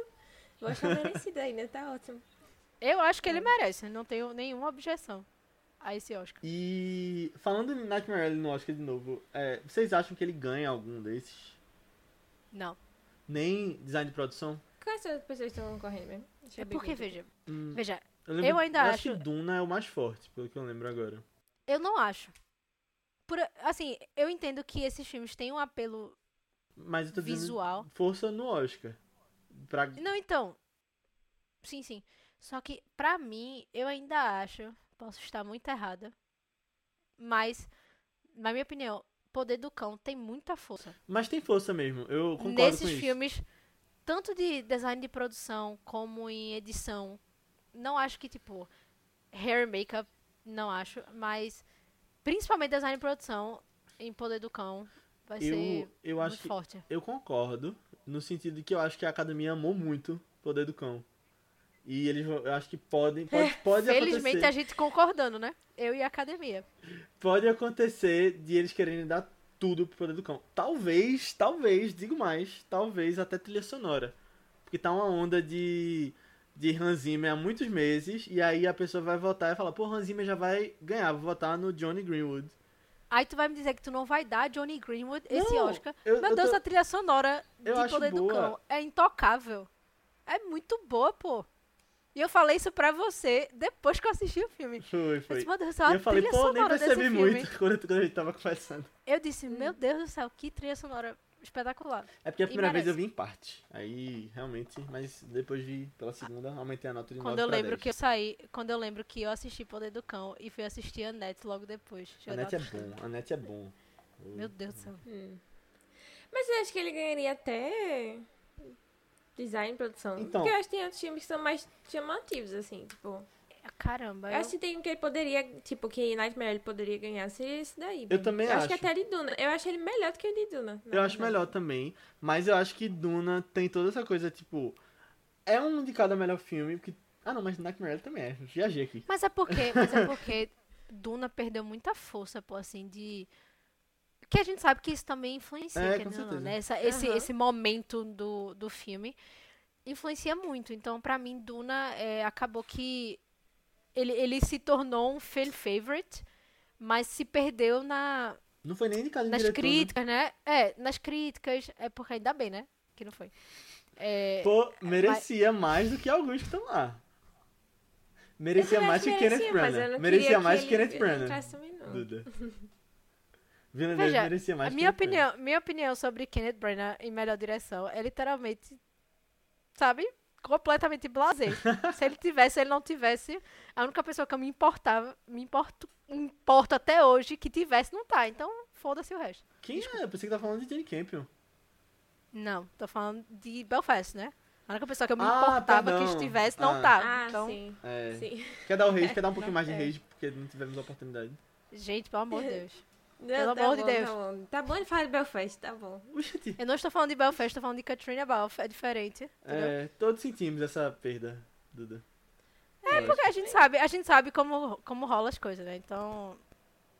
B: vou achar merecido ainda, tá ótimo.
C: Eu acho que ele merece, não tenho nenhuma objeção a esse Oscar.
A: E falando em Nightmare Alley no Oscar de novo, é, vocês acham que ele ganha algum desses?
C: Não.
A: Nem design de produção?
B: Quais outras pessoas estão concorrendo mesmo?
C: É
B: eu ver
C: porque, veja,
A: Hum,
C: veja,
A: lembro-
C: eu ainda
A: acho
C: acho-
A: que Duna é o mais forte, pelo que eu lembro agora.
C: eu não acho. Por, assim, eu entendo que esses filmes têm um apelo
A: Mas eu tô dizendo
C: visual.
A: força no Oscar. Pra...
C: Não, então. Sim, sim. Só que, pra mim, eu ainda acho. Posso estar muito errada. Mas, na minha opinião, Poder do Cão tem muita força.
A: Mas tem força mesmo, eu concordo com
C: Nesses
A: isso.
C: filmes, tanto de design de produção como em edição. Não acho que, tipo, hair makeup, não acho. Mas, principalmente design de produção em Poder do Cão vai
A: Eu,
C: ser
A: eu
C: muito
A: que
C: forte.
A: Eu concordo, no sentido de que eu acho que a academia amou muito Poder do Cão. E eles, eu acho que podem, pode, pode
C: Felizmente
A: acontecer,
C: a gente concordando, né? Eu e a academia.
A: pode acontecer de eles quererem dar tudo pro Poder do Cão. Talvez, talvez, digo mais, talvez até trilha sonora. Porque tá uma onda de, de Hans Zimmer há muitos meses, e aí a pessoa vai votar e falar, pô, Hans Zimmer já vai ganhar, vou votar no Johnny Greenwood.
C: Aí tu vai me dizer que tu não vai dar Johnny Greenwood esse
A: Não,
C: Oscar.
A: eu-
C: Meu
A: eu
C: Deus,
A: tô-
C: a trilha sonora de Poder do
A: boa.
C: Cão é intocável. É muito boa, pô. E eu falei isso pra você depois que eu assisti o filme.
A: Foi,
C: Eu
A: foi.
C: disse, meu Deus do céu,
A: E eu falei, pô, nem percebi muito quando, quando a gente tava conversando.
C: Eu disse, meu Deus do céu, que trilha sonora espetacular.
A: É porque a primeira vez eu vi em parte. Aí, realmente, mas depois vi pela segunda, aumentei a nota de
C: Quando
A: 9
C: eu lembro
A: 10.
C: que eu saí, quando eu lembro que eu assisti Poder do Cão e fui assistir a Net logo depois.
A: A
C: Eu
A: net é bom, a net é bom.
C: Meu Deus do céu.
B: Hum. Mas eu acho que ele ganharia até design e produção.
A: Então.
B: Porque eu acho que tem outros filmes que são mais chamativos, assim, tipo...
C: Caramba,
B: Eu
C: eu...
B: acho que tem um que ele poderia, tipo, que Nightmare ele poderia ganhar, seria esse daí.
A: Eu
B: mesmo.
A: também
B: eu acho. que
A: acho.
B: até de Duna. Eu acho ele melhor do que o de Duna. na
A: Eu acho melhor também, mas eu acho que Duna tem toda essa coisa, tipo... É um de cada melhor filme, porque... Ah não, mas Nightmare também é, viajei aqui.
C: Mas é porque, mas é porque Duna perdeu muita força, pô, assim, de. Que a gente sabe que isso também influencia,
A: É,
C: não, né? Essa- esse,
B: Aham.
C: esse momento do, do filme influencia muito. Então, pra mim, Duna é, acabou que ele, ele se tornou um fan favorite, mas se perdeu na,
A: Não foi nem indicado
C: nas
A: diretor, né?
C: críticas, né? É, nas críticas. É porque ainda bem, né? Que não foi. É,
A: Pô, merecia mais do que alguns que estão lá. Merecia mais que
B: merecia,
A: Kenneth
B: mas
A: Branagh. Merecia mais que Kenneth Branagh.
B: entrasse também, não.
A: Duda. Villeneuve
C: Veja,
A: merecia mais
C: a
A: que
C: minha opinião, minha opinião sobre Kenneth Branagh em melhor direção é literalmente, sabe, completamente blasé. Se ele tivesse, ele não tivesse, a única pessoa que eu me importava, me importo, importo até hoje que tivesse não tá. Então, foda-se o resto.
A: Quem é? Eu pensei que tava falando de Jane Campion.
C: Não, tô falando de Belfast, né? A única pessoa que eu me
A: Ah,
C: importava que
A: perdão.
C: estivesse não
A: Ah.
C: tá.
B: Ah,
C: então,
B: sim.
A: É.
B: Sim.
A: Quer dar o rage, quer dar um pouquinho mais de
C: é.
A: rage, porque não tivemos a oportunidade.
C: gente, pelo amor de Deus. Pelo
B: tá
C: amor de
B: bom,
C: Deus.
B: Tá bom, tá bom de falar de Belfast, tá bom.
C: Eu não estou falando de Belfast, estou falando de Katrina Balfe, é diferente. Entendeu?
A: É, todos sentimos essa perda, Duda.
C: É, porque a gente sabe, a gente sabe como, como rola as coisas, né? Então,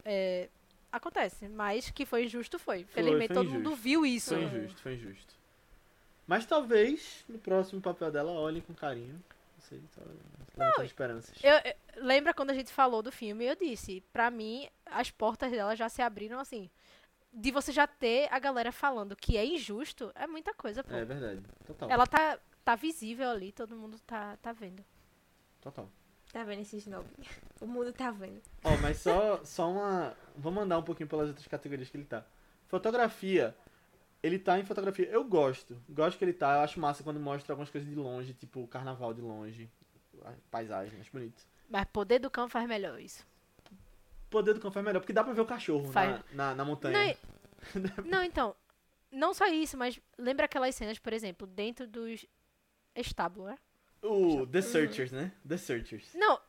C: é, acontece. Mas que foi injusto foi. Felizmente
A: foi
C: todo
A: injusto.
C: mundo viu isso.
A: Foi injusto, foi injusto. Mas talvez no próximo papel dela olhem com carinho. Não sei, só esperanças.
C: Eu, eu- lembra quando a gente falou do filme? Eu disse, pra mim, as portas dela já se abriram assim. De você já ter a galera falando que é injusto, é muita coisa, pô.
A: É verdade, total.
C: Ela tá, tá visível ali, todo mundo tá, tá vendo.
A: Total.
B: Tá vendo esse snob? O mundo tá vendo.
A: Ó, mas só, só uma. Vamos andar um pouquinho pelas outras categorias que ele tá. Fotografia. Ele tá em fotografia. Eu gosto. Gosto que ele tá. Eu acho massa quando mostra algumas coisas de longe, tipo o carnaval de longe. Paisagem, acho bonito.
C: Mas poder do cão faz melhor isso.
A: Poder do cão faz melhor, porque dá pra ver o cachorro na,
C: Faz.
A: na, na montanha.
C: Não, não, então, não só isso, mas lembra aquelas cenas, por exemplo, dentro dos estábulos, né?
A: O The Searchers, né? The Searchers.
C: Não,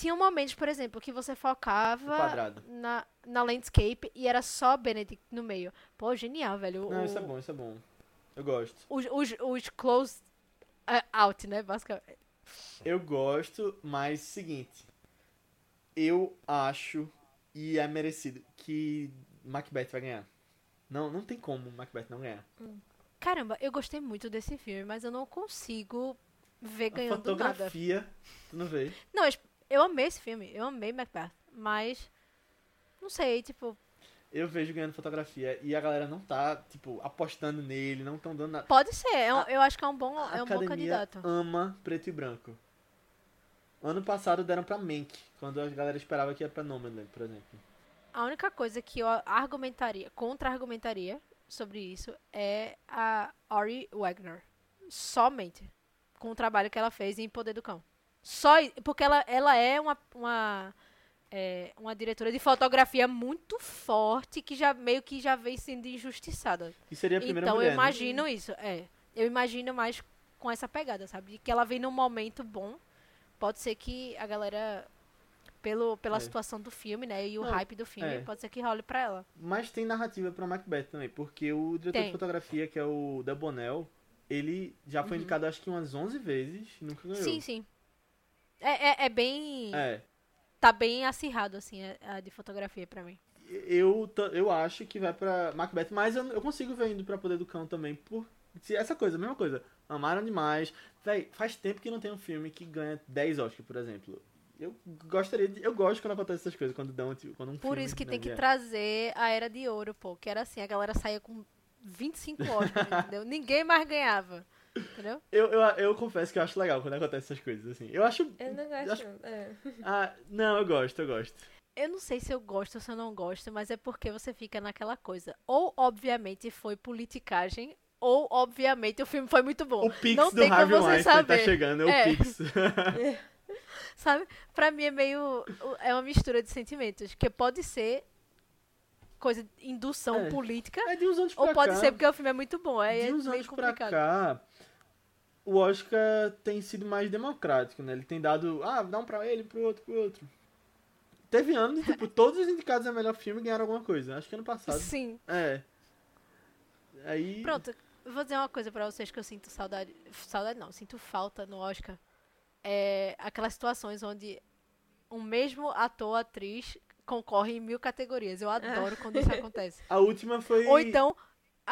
C: tinha momentos, por exemplo, que você focava na, na landscape e era só Benedict no meio. Pô, genial, velho. O-
A: Não, isso é bom, isso é bom. Eu gosto.
C: Os, os, os close eh, out, né, basicamente.
A: Eu gosto, mas seguinte. Eu acho, e é merecido, que Macbeth vai ganhar. Não, não tem como Macbeth não ganhar.
C: Caramba, eu gostei muito desse filme, mas eu não consigo ver
A: A
C: ganhando nada.
A: fotografia, tu não vê?
C: Não, eu, eu amei esse filme, eu amei Macbeth, mas não sei, tipo,
A: Eu vejo ganhando fotografia e a galera não tá, tipo, apostando nele, não tão dando nada.
C: pode ser, é um-
A: A-
C: eu acho que é um bom,
A: A
C: é um bom candidato.
A: ama preto e branco. Ano passado deram pra Mank, quando a galera esperava que ia pra Nomadland, por exemplo.
C: A única coisa que eu argumentaria, contra-argumentaria sobre isso é a Ori Wagner. Somente com o trabalho que ela fez em Poder do Cão. Só porque ela, ela é uma, uma, é, uma diretora de fotografia muito forte que já meio que já vem sendo injustiçada.
A: E seria a primeira
C: Então
A: mulher,
C: eu
A: né?
C: imagino isso, é. Eu imagino mais com essa pegada, sabe? De que ela vem num momento bom. Pode ser que a galera, pelo, pela
A: É.
C: situação do filme, né? E o
A: Não,
C: hype do filme,
A: é.
C: pode ser que role pra ela.
A: Mas tem narrativa pra Macbeth também, porque o diretor
C: Tem.
A: de fotografia, que é o Del Bonel, ele já foi
C: Uhum.
A: indicado acho que umas 11 vezes e nunca ganhou.
C: Sim, sim. É, é, é bem.
A: É,
C: Tá bem acirrado, assim, a, a de fotografia pra mim.
A: eu, eu acho que vai pra Macbeth, mas eu, eu consigo ver indo pra Poder do Cão também, por se essa coisa, a mesma coisa. Amaram demais. Véi, faz tempo que não tem um filme que ganha 10 Oscars, por exemplo. Eu gostaria de, eu gosto quando acontece essas coisas, quando dão, tipo, quando um
C: Por isso que tem que
A: ganha.
C: trazer a Era de Ouro, pô. Que era assim, a galera saía com 25 Oscars, entendeu? Ninguém mais ganhava. Entendeu?
A: Eu, eu, eu confesso que eu acho legal quando acontece essas coisas, assim. Eu acho...
B: Eu não
A: Acho-
B: gosto. É.
A: Ah, não, eu gosto, eu gosto.
C: Eu não sei se eu gosto ou se eu não gosto, mas é porque você fica naquela coisa. Ou, obviamente, foi politicagem, ou, obviamente, o filme foi muito bom.
A: O Pix
C: Não
A: do
C: tem como
A: Harvey
C: você
A: Weinstein tá
C: saber.
A: chegando, é,
C: É.
A: o Pix.
C: Sabe? Pra mim é meio. É uma mistura de sentimentos. Que pode ser coisa de indução
A: É.
C: política,
A: é de uns anos pra
C: ou pode
A: cá,
C: ser porque o filme é muito bom. Aí
A: de
C: é
A: uns
C: meio
A: anos pra
C: complicado.
A: cá, o Oscar tem sido mais democrático, né? Ele tem dado, ah, dá um pra ele, pro outro, pro outro. Teve anos, tipo, todos os indicados a melhor filme ganharam alguma coisa. Acho que ano passado.
C: Sim.
A: É. Aí.
C: Pronto, eu vou dizer uma coisa pra vocês que eu sinto saudade. Saudade não, sinto falta no Oscar. É aquelas situações onde um mesmo ator, atriz, concorre em mil categorias. Eu adoro quando isso acontece.
A: A última foi.
C: Ou então,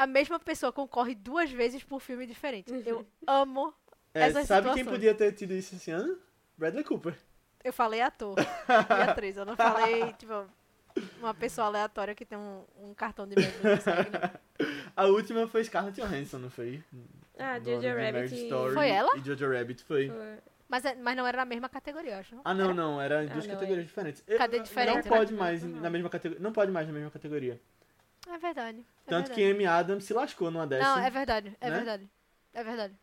C: a mesma pessoa concorre duas vezes por filme diferente. Eu amo.
A: é,
C: essas
A: sabe quem
C: situações.
A: podia ter tido isso esse ano? Bradley Cooper.
C: Eu falei ator e atriz. Eu não falei, tipo, uma pessoa aleatória que tem um, um cartão de membro não.
A: A última foi Scarlett Johansson, não foi?
B: Ah, Jojo Rabbit.
A: Story
C: Foi ela?
A: E Jojo Rabbit foi.
B: Foi.
C: Mas, é- mas não era na mesma categoria, eu acho. não?
A: Ah, não,
C: Era?
A: não, era em duas
B: não,
A: categorias diferentes. Eu-
C: Cadê diferente,
A: Não
C: né?
A: pode mais
B: Uhum.
A: na mesma categoria. Não pode mais na mesma categoria.
C: É verdade. é
A: Tanto
C: verdade.
A: que Amy Adams se lascou numa dessa.
C: Não, é verdade, é
A: né?
C: verdade. É verdade.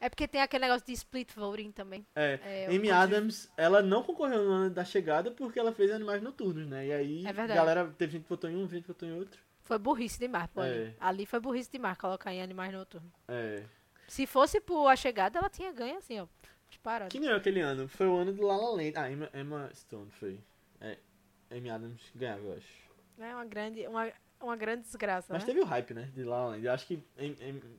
C: É porque tem aquele negócio de split voting também.
A: É,
C: É,
A: Amy Adams, ela não concorreu no ano da chegada porque ela fez Animais Noturnos, né? E aí,
C: É
A: a
C: verdade.
A: galera, teve gente que votou em um, gente que votou em outro.
C: Foi burrice demais, pô.
A: É.
C: Ali. ali foi burrice demais colocar em Animais Noturnos.
A: É.
C: Se fosse por A Chegada, ela tinha ganho assim, ó. Disparado.
A: Quem ganhou aquele ano? Foi o ano do La La Land. Ah, Emma, Emma Stone foi. É, Amy Adams ganhava, eu acho.
C: É uma grande, uma, uma grande desgraça.
A: Mas
C: né?
A: teve o hype, né? De La Land. Eu acho que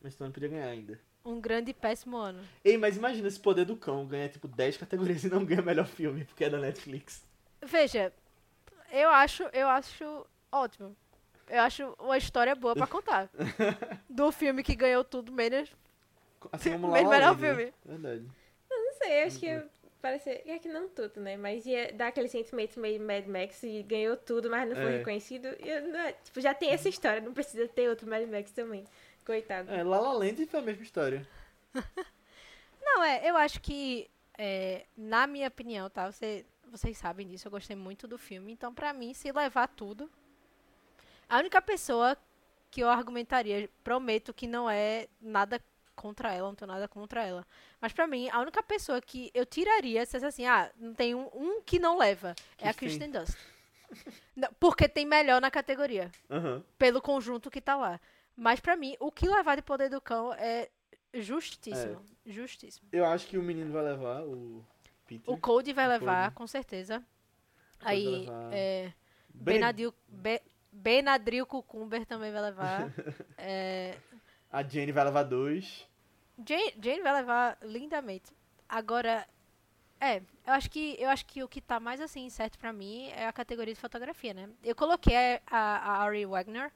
A: Stone podia ganhar ainda.
C: Um grande e péssimo ano.
A: Ei, mas imagina esse poder do cão ganha tipo 10 categorias e não ganha melhor filme, porque é da Netflix.
C: Veja, eu acho, eu acho ótimo. Eu acho uma história boa pra contar. Do filme que ganhou tudo, menos
A: Assim como La
C: Melhor
A: Land,
C: filme.
A: né? Verdade.
B: Não sei, acho que parece. É que não tudo, né? Mas ia dar aquele sentimento meio Mad Max e ganhou tudo, mas não foi
A: É.
B: reconhecido. E eu não- tipo, já tem essa história, não precisa ter outro Mad Max também. Coitado.
A: É, La La Land foi a mesma história.
C: Não, é, eu acho que, é, na minha opinião, tá? Você, vocês sabem disso, eu gostei muito do filme. Então, pra mim, se levar tudo. A única pessoa que eu argumentaria, prometo que não é nada contra ela, não tô nada contra ela. Mas pra mim, a única pessoa que eu tiraria, se fosse assim, ah, não tem um, um que não leva, é a
A: Kristen.
C: Kristen Dunst. Não, porque tem melhor na categoria,
A: Aham.
C: pelo conjunto que tá lá. Mas pra mim, o que levar de Poder do Cão é justíssimo. Justíssimo.
A: Eu acho que o menino vai levar, o Peter.
C: O Cody vai
A: O
C: levar,
A: Cody.
C: com certeza.
A: vai
C: Aí, é,
A: Bene-
C: Benadil, Be, Benadryl Cucumber também vai levar. É,
A: A Jenny vai levar dois.
C: Jane, Jane vai levar lindamente. Agora, é, eu acho que eu acho que o que tá mais assim certo pra mim é a categoria de fotografia, né? Eu coloquei a, a Ari Wagner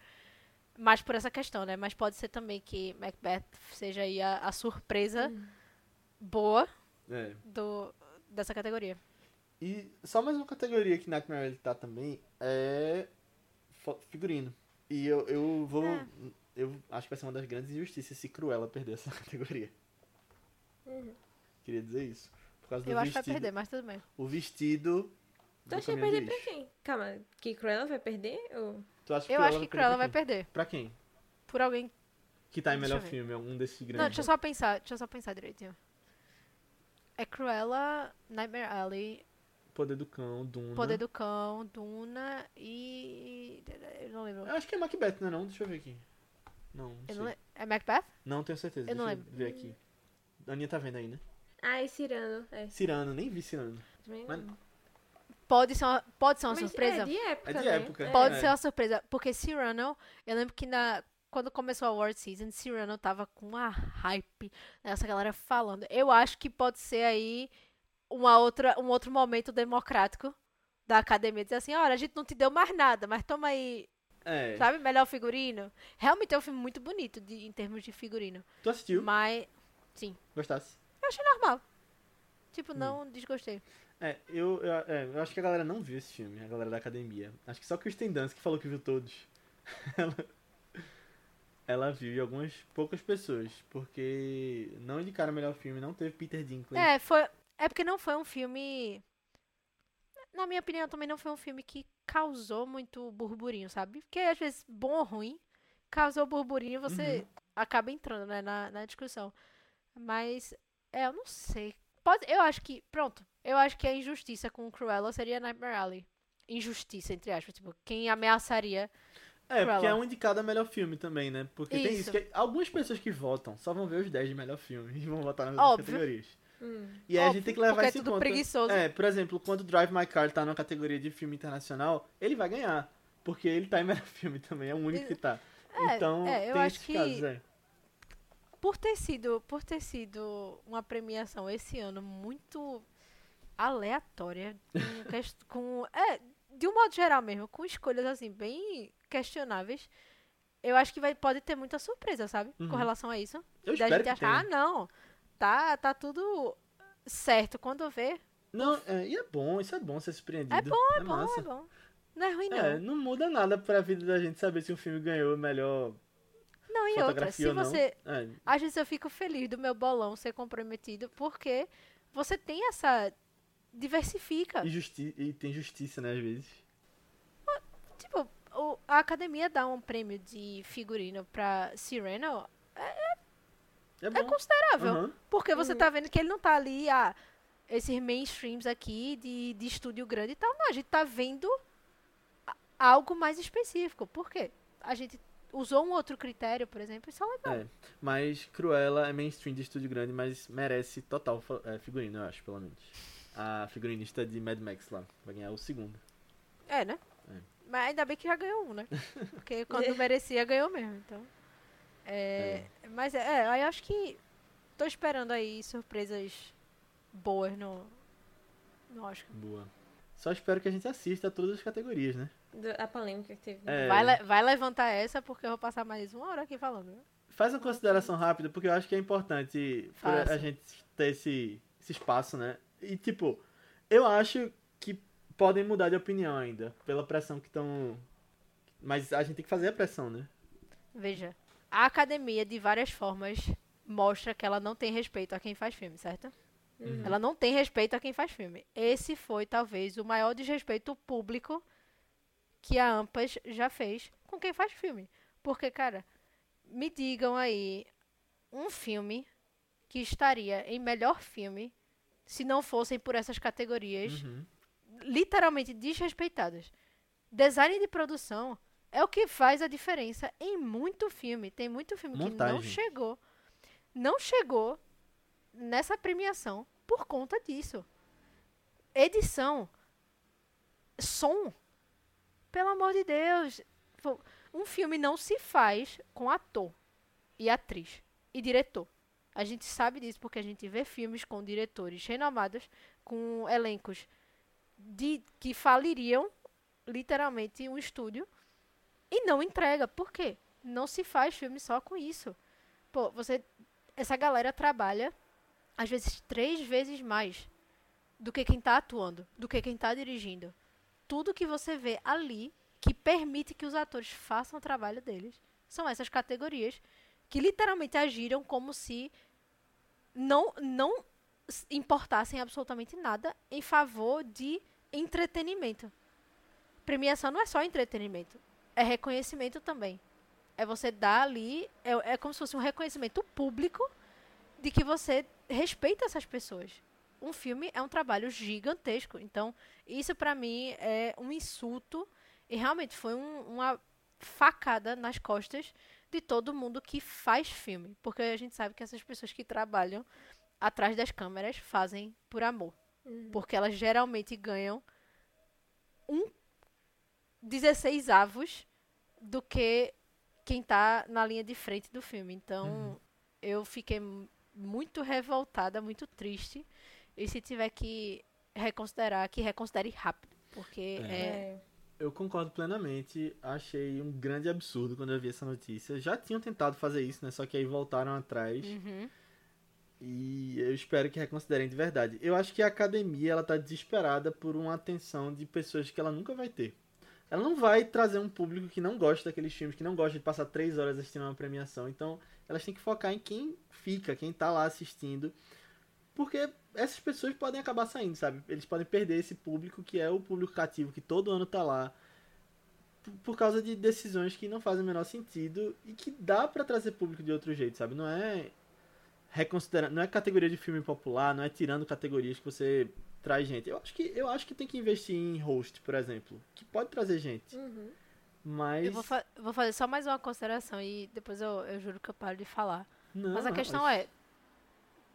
C: mais por essa questão, né? Mas pode ser também que Macbeth seja aí a, a surpresa boa
A: É.
C: do, dessa categoria.
A: E só mais uma categoria que Nightmare Alley tá também é figurino. E eu, eu vou.
C: É.
A: Eu acho que vai ser uma das grandes injustiças se Cruella perder essa categoria. Queria dizer isso. Por causa do
C: Eu acho que vai
A: vestido.
C: perder, mas tudo bem.
A: O vestido.
B: Tu acha que vai perder pra quem? Calma, que Cruella vai perder? Ou...
A: Tu acha que
C: Eu acho que Cruella vai
A: perder pra quem?
C: Por alguém.
A: Que tá em melhor filme, algum desses grandes.
C: Não, deixa eu só pensar, deixa eu só pensar direitinho. É Cruella, Nightmare Alley,
A: Poder do Cão, Duna.
C: Poder do Cão, Duna e. Eu não lembro.
A: Eu acho que é Macbeth, não é não? Deixa eu ver aqui. Não, não
C: Eu não É Macbeth?
A: Não tenho certeza.
C: Eu não
A: Deixa eu ver aqui. A Aninha tá vendo aí, né?
B: Ah, e Cirano. É,
A: Cirano, nem vi Cirano.
B: também
A: Mas-.
C: Pode ser uma, pode ser uma
B: Mas
C: surpresa?
B: É de época,
A: É de
B: né?
A: época.
C: Pode
A: É.
C: ser uma surpresa. Porque Cyrano, eu lembro que na, quando começou a Award Season, Cyrano tava com uma hype, essa galera falando. Eu acho que pode ser aí uma outra, um outro momento democrático da academia. Dizer assim, olha, a gente não te deu mais nada, mas toma aí,
A: É.
C: sabe, melhor figurino. Realmente é um filme muito bonito de- em termos de figurino.
A: Tu assistiu?
C: Mas,
A: Gostasse?
C: eu achei normal. Tipo,
A: Hum.
C: não desgostei.
A: É, eu, eu, é, eu acho que a galera não viu esse filme, a galera da academia. Acho que só Kristen Dunst que falou que viu todos. ela, ela viu e algumas poucas pessoas, porque não indicaram o melhor filme, não teve Peter Dinklage.
C: É, foi. É porque não foi um filme. Na minha opinião, também não foi um filme que causou muito burburinho, sabe? Porque às vezes, bom ou ruim, causou burburinho você acaba entrando né, na, na discussão. Mas, é, eu não sei. Pode, eu acho que. Pronto. Eu acho que a injustiça com o Cruella seria Nightmare Alley. Injustiça, entre aspas. Tipo, quem ameaçaria.
A: É, porque é um indicado a melhor filme também, né? Porque tem
C: Isso.
A: isso, que algumas pessoas que votam só vão ver os 10 de melhor filme e vão votar nas
C: Óbvio.
A: categorias.
B: Hum.
A: E aí a
C: Óbvio,
A: gente tem que levar
C: é
A: isso em
C: tudo
A: conta.
C: preguiçoso.
A: É, por exemplo, quando Drive My Car tá na categoria de filme internacional, ele vai ganhar. Porque ele tá em melhor filme também, é o único que tá.
C: É,
A: então,
C: é, eu
A: tem
C: acho que-
A: casos, é.
C: por ter sido por ter sido uma premiação esse ano muito aleatória com, com é de um modo geral mesmo com escolhas assim bem questionáveis eu acho que vai pode ter muita surpresa sabe com
A: Uhum.
C: relação a isso
A: Eu
C: da gente achar ah não tá tá tudo certo. Quando vê
A: Não, é, e é bom, isso é bom ser surpreendido. É
C: bom,
A: é
C: é bom
A: massa.
C: é bom. Não é ruim não
A: É, não. muda nada pra vida da gente saber se um filme ganhou melhor
C: não e outra se
A: ou
C: você
A: É,
C: às vezes eu fico feliz do meu bolão ser comprometido porque você tem essa diversifica.
A: E, justi e tem justiça, né, às vezes.
C: Tipo, a academia dá um prêmio de figurino pra Cyrano
A: É
C: é
A: bom.
C: considerável.
A: Aham.
C: Porque você tá vendo que ele não tá ali, ah, esses mainstreams aqui de, de estúdio grande e tal. Não, a gente tá vendo algo mais específico. Por quê? A gente usou um outro critério, por exemplo, isso é legal.
A: É, mas Cruella é mainstream de estúdio grande, mas merece total é, figurino, eu acho, pelo menos. A figurinista de Mad Max lá, vai ganhar o segundo.
C: É, né? Mas ainda bem que já ganhou um, né? Porque quando merecia, ganhou mesmo. Então. É, Mas é, é, aí eu acho que tô esperando aí surpresas boas no, no Oscar.
A: Boa. Só espero que a gente assista a todas as categorias, né?
B: Do- a polêmica que teve.
A: É.
C: Vai, le- vai levantar essa porque eu vou passar mais uma hora aqui falando. né?
A: Faz uma consideração rápida, porque eu acho que é importante a gente ter esse, esse espaço, né? E, tipo, eu acho que podem mudar de opinião ainda, pela pressão que estão. Mas a gente tem que fazer a pressão, né?
C: Veja, a academia, de várias formas, mostra que ela não tem respeito a quem faz filme, certo?
B: Uhum.
C: Ela não tem respeito a quem faz filme. Esse foi, talvez, o maior desrespeito público que a AMPAS já fez com quem faz filme. Porque, cara, me digam aí um filme que estaria em melhor filme se não fossem por essas categorias
A: Uhum.
C: literalmente desrespeitadas. Design de produção é o que faz a diferença em muito filme. Tem muito filme que não
A: Montagem.
C: chegou. Não chegou nessa premiação por conta disso. Edição. Som. Pelo amor de Deus. Um filme não se faz com ator e atriz e diretor. A gente sabe disso porque a gente vê filmes com diretores renomados, com elencos de que faliriam literalmente um estúdio e não entrega. Por quê? Não se faz filme só com isso. Pô, você essa galera trabalha às vezes três vezes mais do que quem tá atuando, do que quem tá dirigindo. Tudo que você vê ali que permite que os atores façam o trabalho deles são essas categorias que literalmente agiram como se não não importassem absolutamente nada em favor de entretenimento. Premiação não é só entretenimento, é reconhecimento também. É você dar ali, é, é como se fosse um reconhecimento público de que você respeita essas pessoas. Um filme é um trabalho gigantesco, então isso pra mim é um insulto e realmente foi um- uma facada nas costas de todo mundo que faz filme, porque a gente sabe que essas pessoas que trabalham atrás das câmeras fazem por amor. Porque elas geralmente ganham um 16 avos do que quem tá na linha de frente do filme. Então, eu fiquei muito revoltada, muito triste. E se tiver que reconsiderar, que reconsidere rápido. Porque
A: É.
C: é,
B: É.
A: Eu concordo plenamente. Achei um grande absurdo quando eu vi essa notícia. Já tinham tentado fazer isso, né? Só que aí voltaram atrás.
C: Uhum.
A: E eu espero que reconsiderem de verdade. Eu acho que a academia ela tá desesperada por uma atenção de pessoas que ela nunca vai ter. Ela não vai trazer um público que não gosta daqueles filmes, que não gosta de passar três horas assistindo uma premiação. Então, elas têm que focar em quem fica, quem tá lá assistindo. Porque essas pessoas podem acabar saindo, sabe? Eles podem perder esse público que é o público cativo, que todo ano tá lá. Por causa de decisões que não fazem o menor sentido e que dá pra trazer público de outro jeito, sabe? Não é reconsiderando, não é categoria de filme popular, não é tirando categorias que você traz gente. Eu acho que eu acho que tem que investir em host, por exemplo, que pode trazer gente,
B: Uhum.
A: mas
C: eu vou, fa- vou fazer só mais uma consideração e depois eu, eu juro que eu paro de falar.
A: não,
C: Mas a questão
A: mas-
C: é,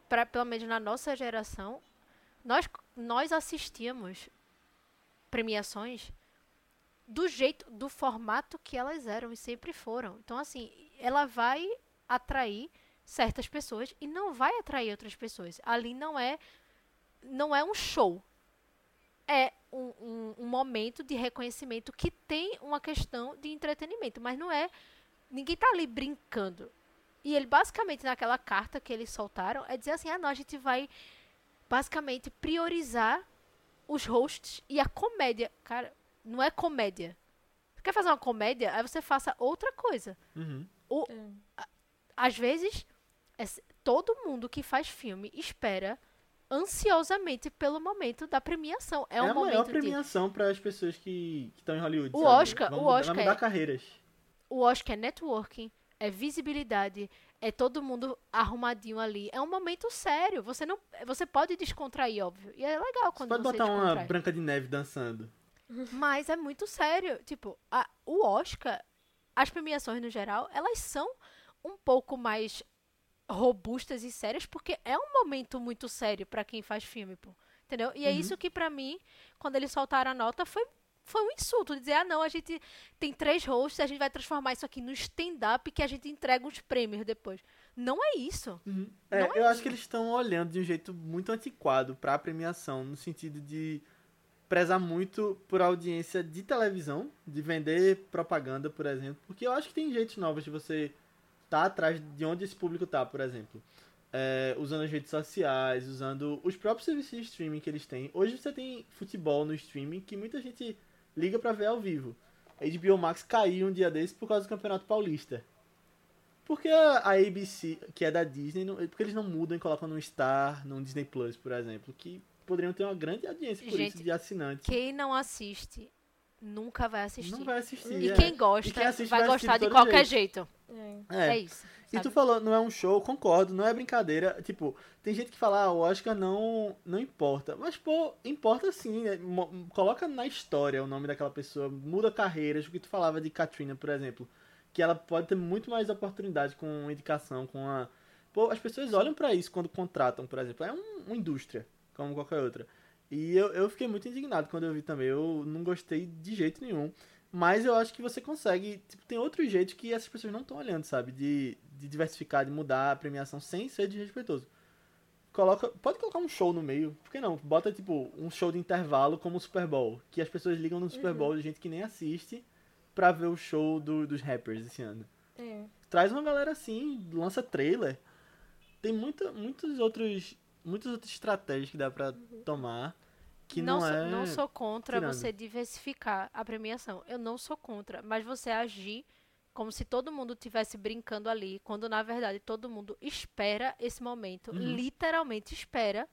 C: pra, pelo menos na nossa geração, nós, nós assistíamos premiações do jeito, do formato que elas eram e sempre foram. Então, assim, ela vai atrair certas pessoas e não vai atrair outras pessoas. Ali não é, não é um show. É um, um, um momento de reconhecimento que tem uma questão de entretenimento, mas não é. Ninguém tá ali brincando. E ele basicamente naquela carta que eles soltaram é dizer assim: ah, não, a gente vai basicamente priorizar os hosts e a comédia. Cara, não é comédia. Você quer fazer uma comédia? Aí você faça outra coisa.
A: Uhum.
B: É.
C: Às vezes, es- todo mundo que faz filme espera ansiosamente pelo momento da premiação. É,
A: É,
C: um
A: a maior
C: momento de
A: premiação para as pessoas que estão em Hollywood.
C: O
A: sabe?
C: Oscar-
A: Vamos
C: o
A: mudar-
C: Oscar
A: mudar
C: é-
A: carreiras.
C: O Oscar é networking, é visibilidade, é todo mundo arrumadinho ali. É um momento sério. Você não, você pode descontrair, óbvio. E é legal
A: Você
C: quando
A: pode
C: você
A: botar uma. Branca de Neve dançando.
C: Mas é muito sério. Tipo, a- o Oscar, as premiações no geral, elas são um pouco mais robustas e sérias porque é um momento muito sério pra quem faz filme, pô. Entendeu? E é
A: Uhum.
C: isso que pra mim, quando eles soltaram a nota, foi foi um insulto dizer, ah, não, a gente tem três hosts, a gente vai transformar isso aqui no stand-up que a gente entrega uns prêmios depois. Não é isso.
A: Uhum. É,
C: Não é
A: eu
C: isso.
A: acho que eles estão olhando de um jeito muito antiquado pra premiação, no sentido de prezar muito por audiência de televisão, de vender propaganda, por exemplo, porque eu acho que tem jeitos novos de você estar atrás de onde esse público tá, por exemplo. É, usando as redes sociais, usando os próprios serviços de streaming que eles têm. Hoje você tem futebol no streaming que muita gente liga pra ver ao vivo. A HBO Max caiu um dia desse por causa do Campeonato Paulista. Porque a a ABC, que é da Disney, não, porque eles não mudam e colocam num Star, num Disney Plus, por exemplo, que poderiam ter uma grande audiência por
C: Gente,
A: isso de assinantes.
C: Quem não assiste nunca vai assistir.
A: Não vai assistir.
C: E
A: é.
C: quem gosta
A: E quem assiste
C: vai,
A: vai
C: gostar
A: de
C: de qualquer
A: jeito.
C: jeito.
B: É.
C: É, isso.
A: E tu
C: sabe?
A: falou, não é um show, concordo, não é brincadeira. Tipo, tem gente que fala, ah, o Oscar não, não importa. Mas, pô, importa sim. né? Coloca na história o nome daquela pessoa, muda carreiras. O que tu falava de Katrina, por exemplo. Que ela pode ter muito mais oportunidade com indicação, com a. Pô, as pessoas olham pra isso quando contratam, por exemplo. É um- uma indústria, como qualquer outra. E eu, eu fiquei muito indignado quando eu vi também. Eu não gostei de jeito nenhum. Mas eu acho que você consegue. Tipo, tem outros jeitos que essas pessoas não estão olhando, sabe? De, de diversificar, de mudar a premiação sem ser desrespeitoso. Coloca, pode colocar um show no meio. Por que não? Bota, tipo, um show de intervalo como o Super Bowl. Que as pessoas ligam no Super Bowl de gente que nem assiste pra ver o show do- dos rappers esse ano.
B: É.
A: Traz uma galera assim, lança trailer. Tem muita, muitos outros. Muitas outras estratégias que dá pra tomar. Que não,
C: sou,
A: é.
C: não sou contra
A: tirando.
C: você diversificar a premiação. Eu não sou contra, mas você agir como se todo mundo estivesse brincando ali, quando na verdade todo mundo espera esse momento,
A: Uhum.
C: literalmente espera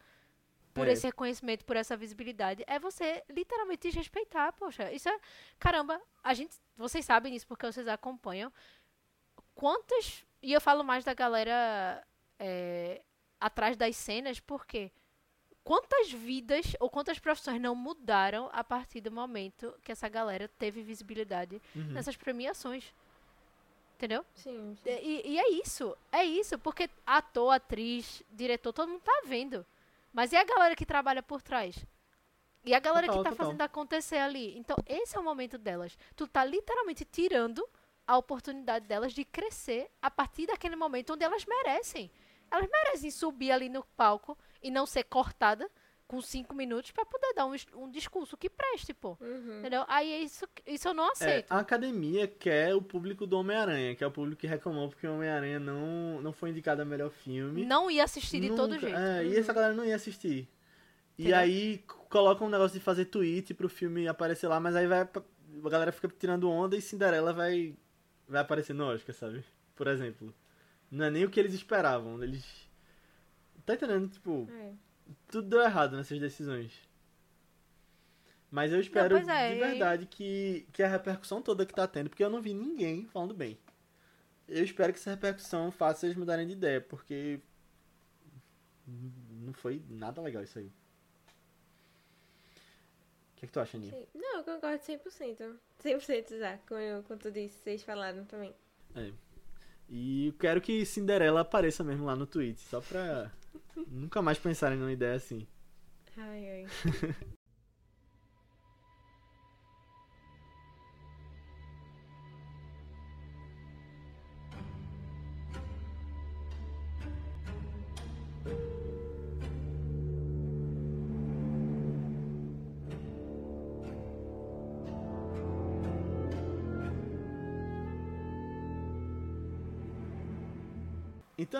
C: por
A: É.
C: esse reconhecimento, por essa visibilidade, é você literalmente desrespeitar, poxa. Isso é, caramba, a gente, vocês sabem disso porque vocês acompanham. Quantas, e eu falo mais da galera é, atrás das cenas, porque quantas vidas ou quantas profissões não mudaram a partir do momento que essa galera teve visibilidade
A: Uhum.
C: nessas premiações. Entendeu?
B: Sim, sim.
C: E, e é isso, é isso, porque ator, atriz, diretor, todo mundo tá vendo. Mas e a galera que trabalha por trás? E a galera
A: Total,
C: que tá
A: total.
C: fazendo acontecer ali? Então, esse é o momento delas. Tu tá literalmente tirando a oportunidade delas de crescer a partir daquele momento onde elas merecem. Elas merecem subir ali no palco e não ser cortada com cinco minutos pra poder dar um, um discurso que preste, pô.
B: Uhum.
C: Entendeu? Aí é isso, isso eu não
A: É,
C: aceito.
A: a academia quer o público do Homem-Aranha, que é o público que reclamou porque o Homem-Aranha não, não foi indicado a melhor filme.
C: Não ia assistir de todo jeito.
A: É, e essa galera não ia assistir. E
C: Entendeu?
A: aí c- coloca um negócio de fazer tweet pro filme aparecer lá, mas aí vai. A galera fica tirando onda e Cinderela vai. Vai aparecer no Oscar, sabe? Por exemplo. Não é nem o que eles esperavam. Eles. Tá entendendo? Tipo,
B: É.
A: tudo deu errado nessas decisões. Mas eu espero
C: pois é,
A: de
C: e-
A: verdade que, que a repercussão toda que tá tendo, porque eu não vi ninguém falando bem. Eu espero que essa repercussão faça eles mudarem de ideia, porque não foi nada legal isso aí. O que, é que tu acha, Aninha?
B: Sim. Não, eu concordo 100%. 100% já, como, eu, como tu disse, vocês falaram também.
A: E eu quero que Cinderela apareça mesmo lá no tweet, só pra nunca mais pensarem numa ideia assim.
B: Ai, ai.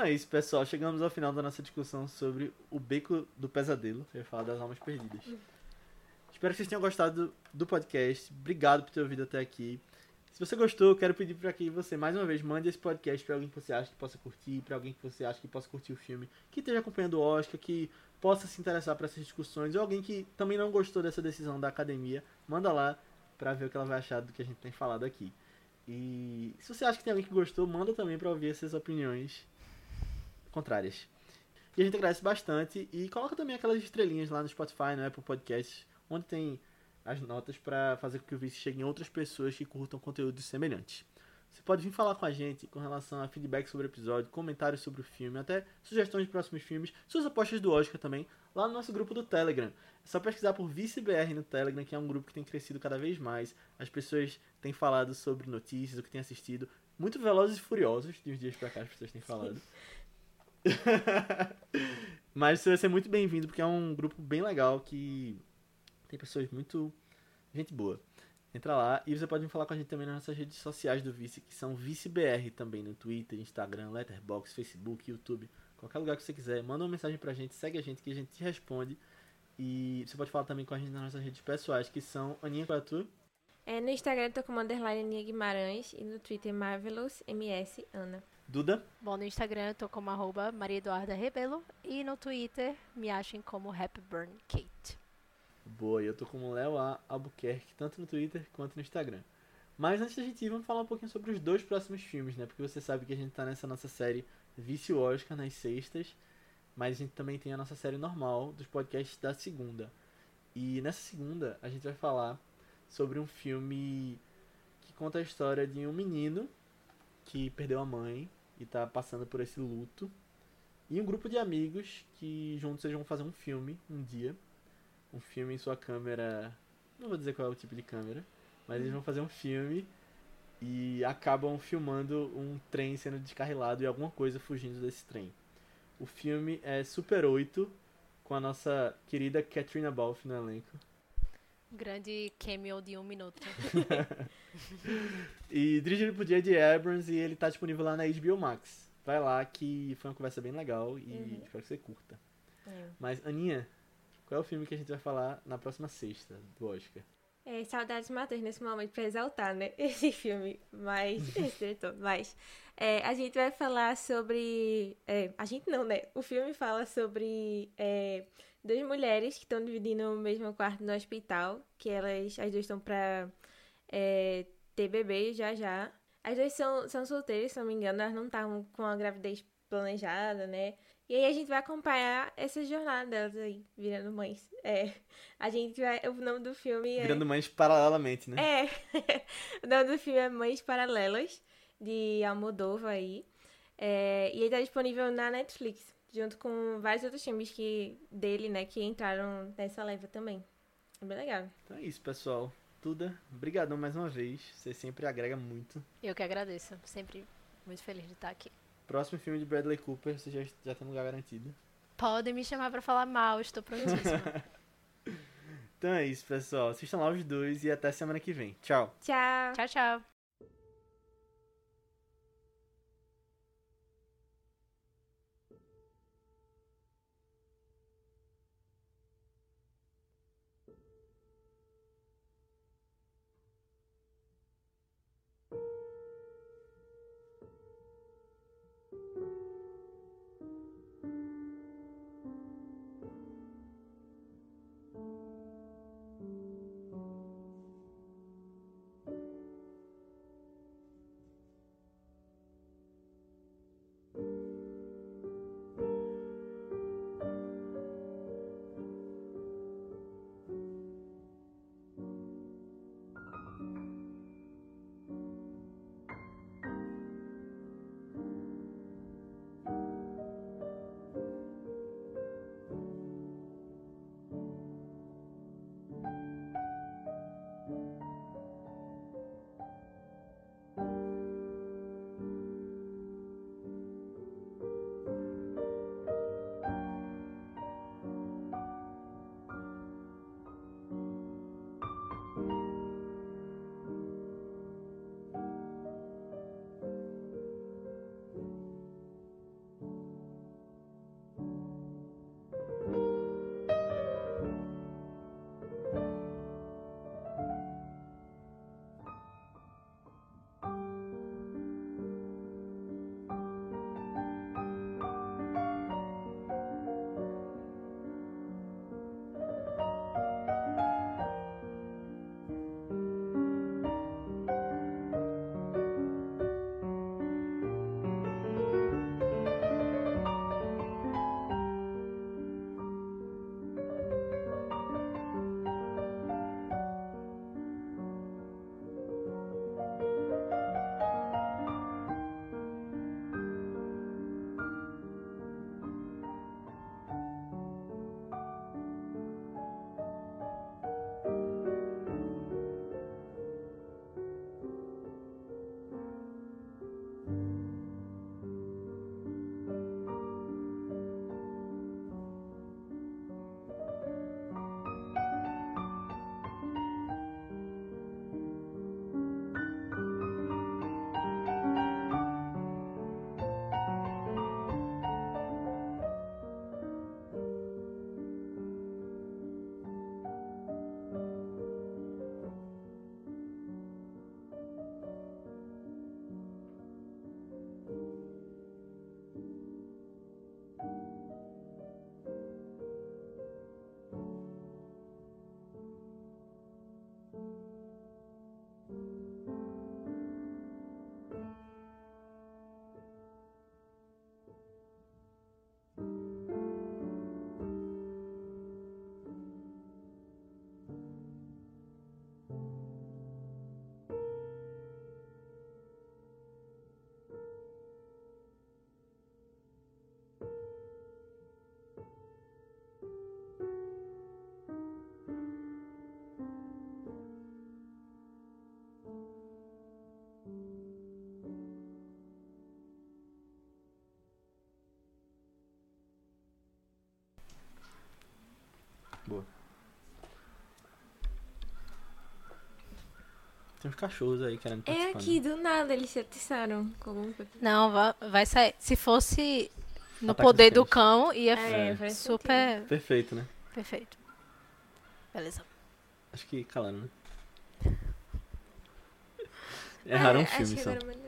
A: Então é isso, pessoal. Chegamos ao final da nossa discussão sobre o Beco do Pesadelo. Eu ia falar das almas perdidas. Espero que vocês tenham gostado do, podcast. Obrigado por ter ouvido até aqui. Se você gostou, quero pedir para que você, mais uma vez, mande esse podcast para alguém que você acha que possa curtir, para alguém que você acha que possa curtir o filme, que esteja acompanhando o Oscar, que possa se interessar por essas discussões, ou alguém que também não gostou dessa decisão da academia, manda lá para ver o que ela vai achar do que a gente tem falado aqui. E se você acha que tem alguém que gostou, manda também para ouvir essas opiniões contrárias. E a gente agradece bastante. E coloca também aquelas estrelinhas lá no Spotify, no Apple Podcasts, onde tem as notas para fazer com que o vídeo chegue em outras pessoas que curtam conteúdos semelhantes. Você pode vir falar com a gente com relação a feedback sobre o episódio, comentários sobre o filme, até sugestões de próximos filmes, suas apostas do Oscar também. lá no nosso grupo do Telegram. É só pesquisar por ViceBR no Telegram, que é um grupo que tem crescido cada vez mais. As pessoas têm falado sobre notícias, o que têm assistido. Muito velozes e furiosos, de uns dias pra cá as pessoas têm falado. Mas você vai ser muito bem-vindo, porque é um grupo bem legal que tem pessoas muito. gente boa. Entra lá e você pode falar com a gente também nas nossas redes sociais do Vice, que são ViceBR também no Twitter, Instagram, Letterboxd, Facebook, YouTube, qualquer lugar que você quiser. Manda uma mensagem pra gente, segue a gente que a gente te responde. E você pode falar também com a gente nas nossas redes pessoais, que são Aninha qual é a tua?
B: É, no Instagram eu tô como underline Aninha Guimarães e no Twitter Marvelous MS Ana.
A: Duda?
C: Bom, no Instagram eu tô como arroba Maria Eduarda Rebelo e no Twitter me achem como Happyburn Kate.
A: Boa, eu tô como Léo A. Albuquerque, tanto no Twitter quanto no Instagram. Mas antes da gente ir, vamos falar um pouquinho sobre os dois próximos filmes, né? Porque você sabe que a gente tá nessa nossa série Vício Oscar nas sextas, mas a gente também tem a nossa série normal dos podcasts da segunda. E nessa segunda a gente vai falar sobre um filme que conta a história de um menino que perdeu a mãe e tá passando por esse luto. E um grupo de amigos que juntos eles vão fazer um filme um dia um filme em sua câmera. Não vou dizer qual é o tipo de câmera, mas eles vão fazer um filme e acabam filmando um trem sendo descarrilado e alguma coisa fugindo desse trem. O filme é Super 8, com a nossa querida Katrina Balfe no elenco.
C: Grande cameo de um minuto.
A: e dirigido por J.J. Abrams e ele tá disponível lá na HBO Max. Vai lá que foi uma conversa bem legal e uhum. espero que você curta. É. Mas, Aninha, qual é o filme que a gente vai falar na próxima sexta do Oscar?
B: É, saudades matas nesse momento pra exaltar, né? Esse filme, mas. esse diretor, mas. É, a gente vai falar sobre. É, a gente não, né? O filme fala sobre é, duas mulheres que estão dividindo o mesmo quarto no hospital, que elas. As duas estão pra é, ter bebê já já. As duas são, são solteiras, se não me engano, elas não estavam com a gravidez planejada, né? E aí a gente vai acompanhar essa jornada delas aí, virando mães. É, a gente vai. O nome do filme é.
A: Virando mães paralelamente, né?
B: É. o nome do filme é Mães Paralelas, de Almodóvar aí. É, e ele tá disponível na Netflix, junto com vários outros filmes que, dele, né, que entraram nessa leva também. É bem legal.
A: Então é isso, pessoal. Tuda, obrigadão mais uma vez. Você sempre agrega muito.
C: Eu que agradeço. Sempre muito feliz de estar aqui.
A: Próximo filme de Bradley Cooper, você já, já tem lugar garantido.
C: Podem me chamar pra falar mal, estou prontíssima.
A: então é isso, pessoal. Assistam lá os dois e até semana que vem. Tchau.
B: Tchau.
C: Tchau, tchau.
A: Tem uns cachorros aí querendo
B: É
A: participar.
B: aqui, do nada, eles se atiçaram.
C: Não, vai, vai sair. Se fosse no
A: Ataque
C: poder do cão, ia
B: É,
A: É.
C: super
A: né? Perfeito, né?
C: perfeito. Beleza.
A: Acho que calaram, né? Erraram
B: é,
A: o filme só.
B: É.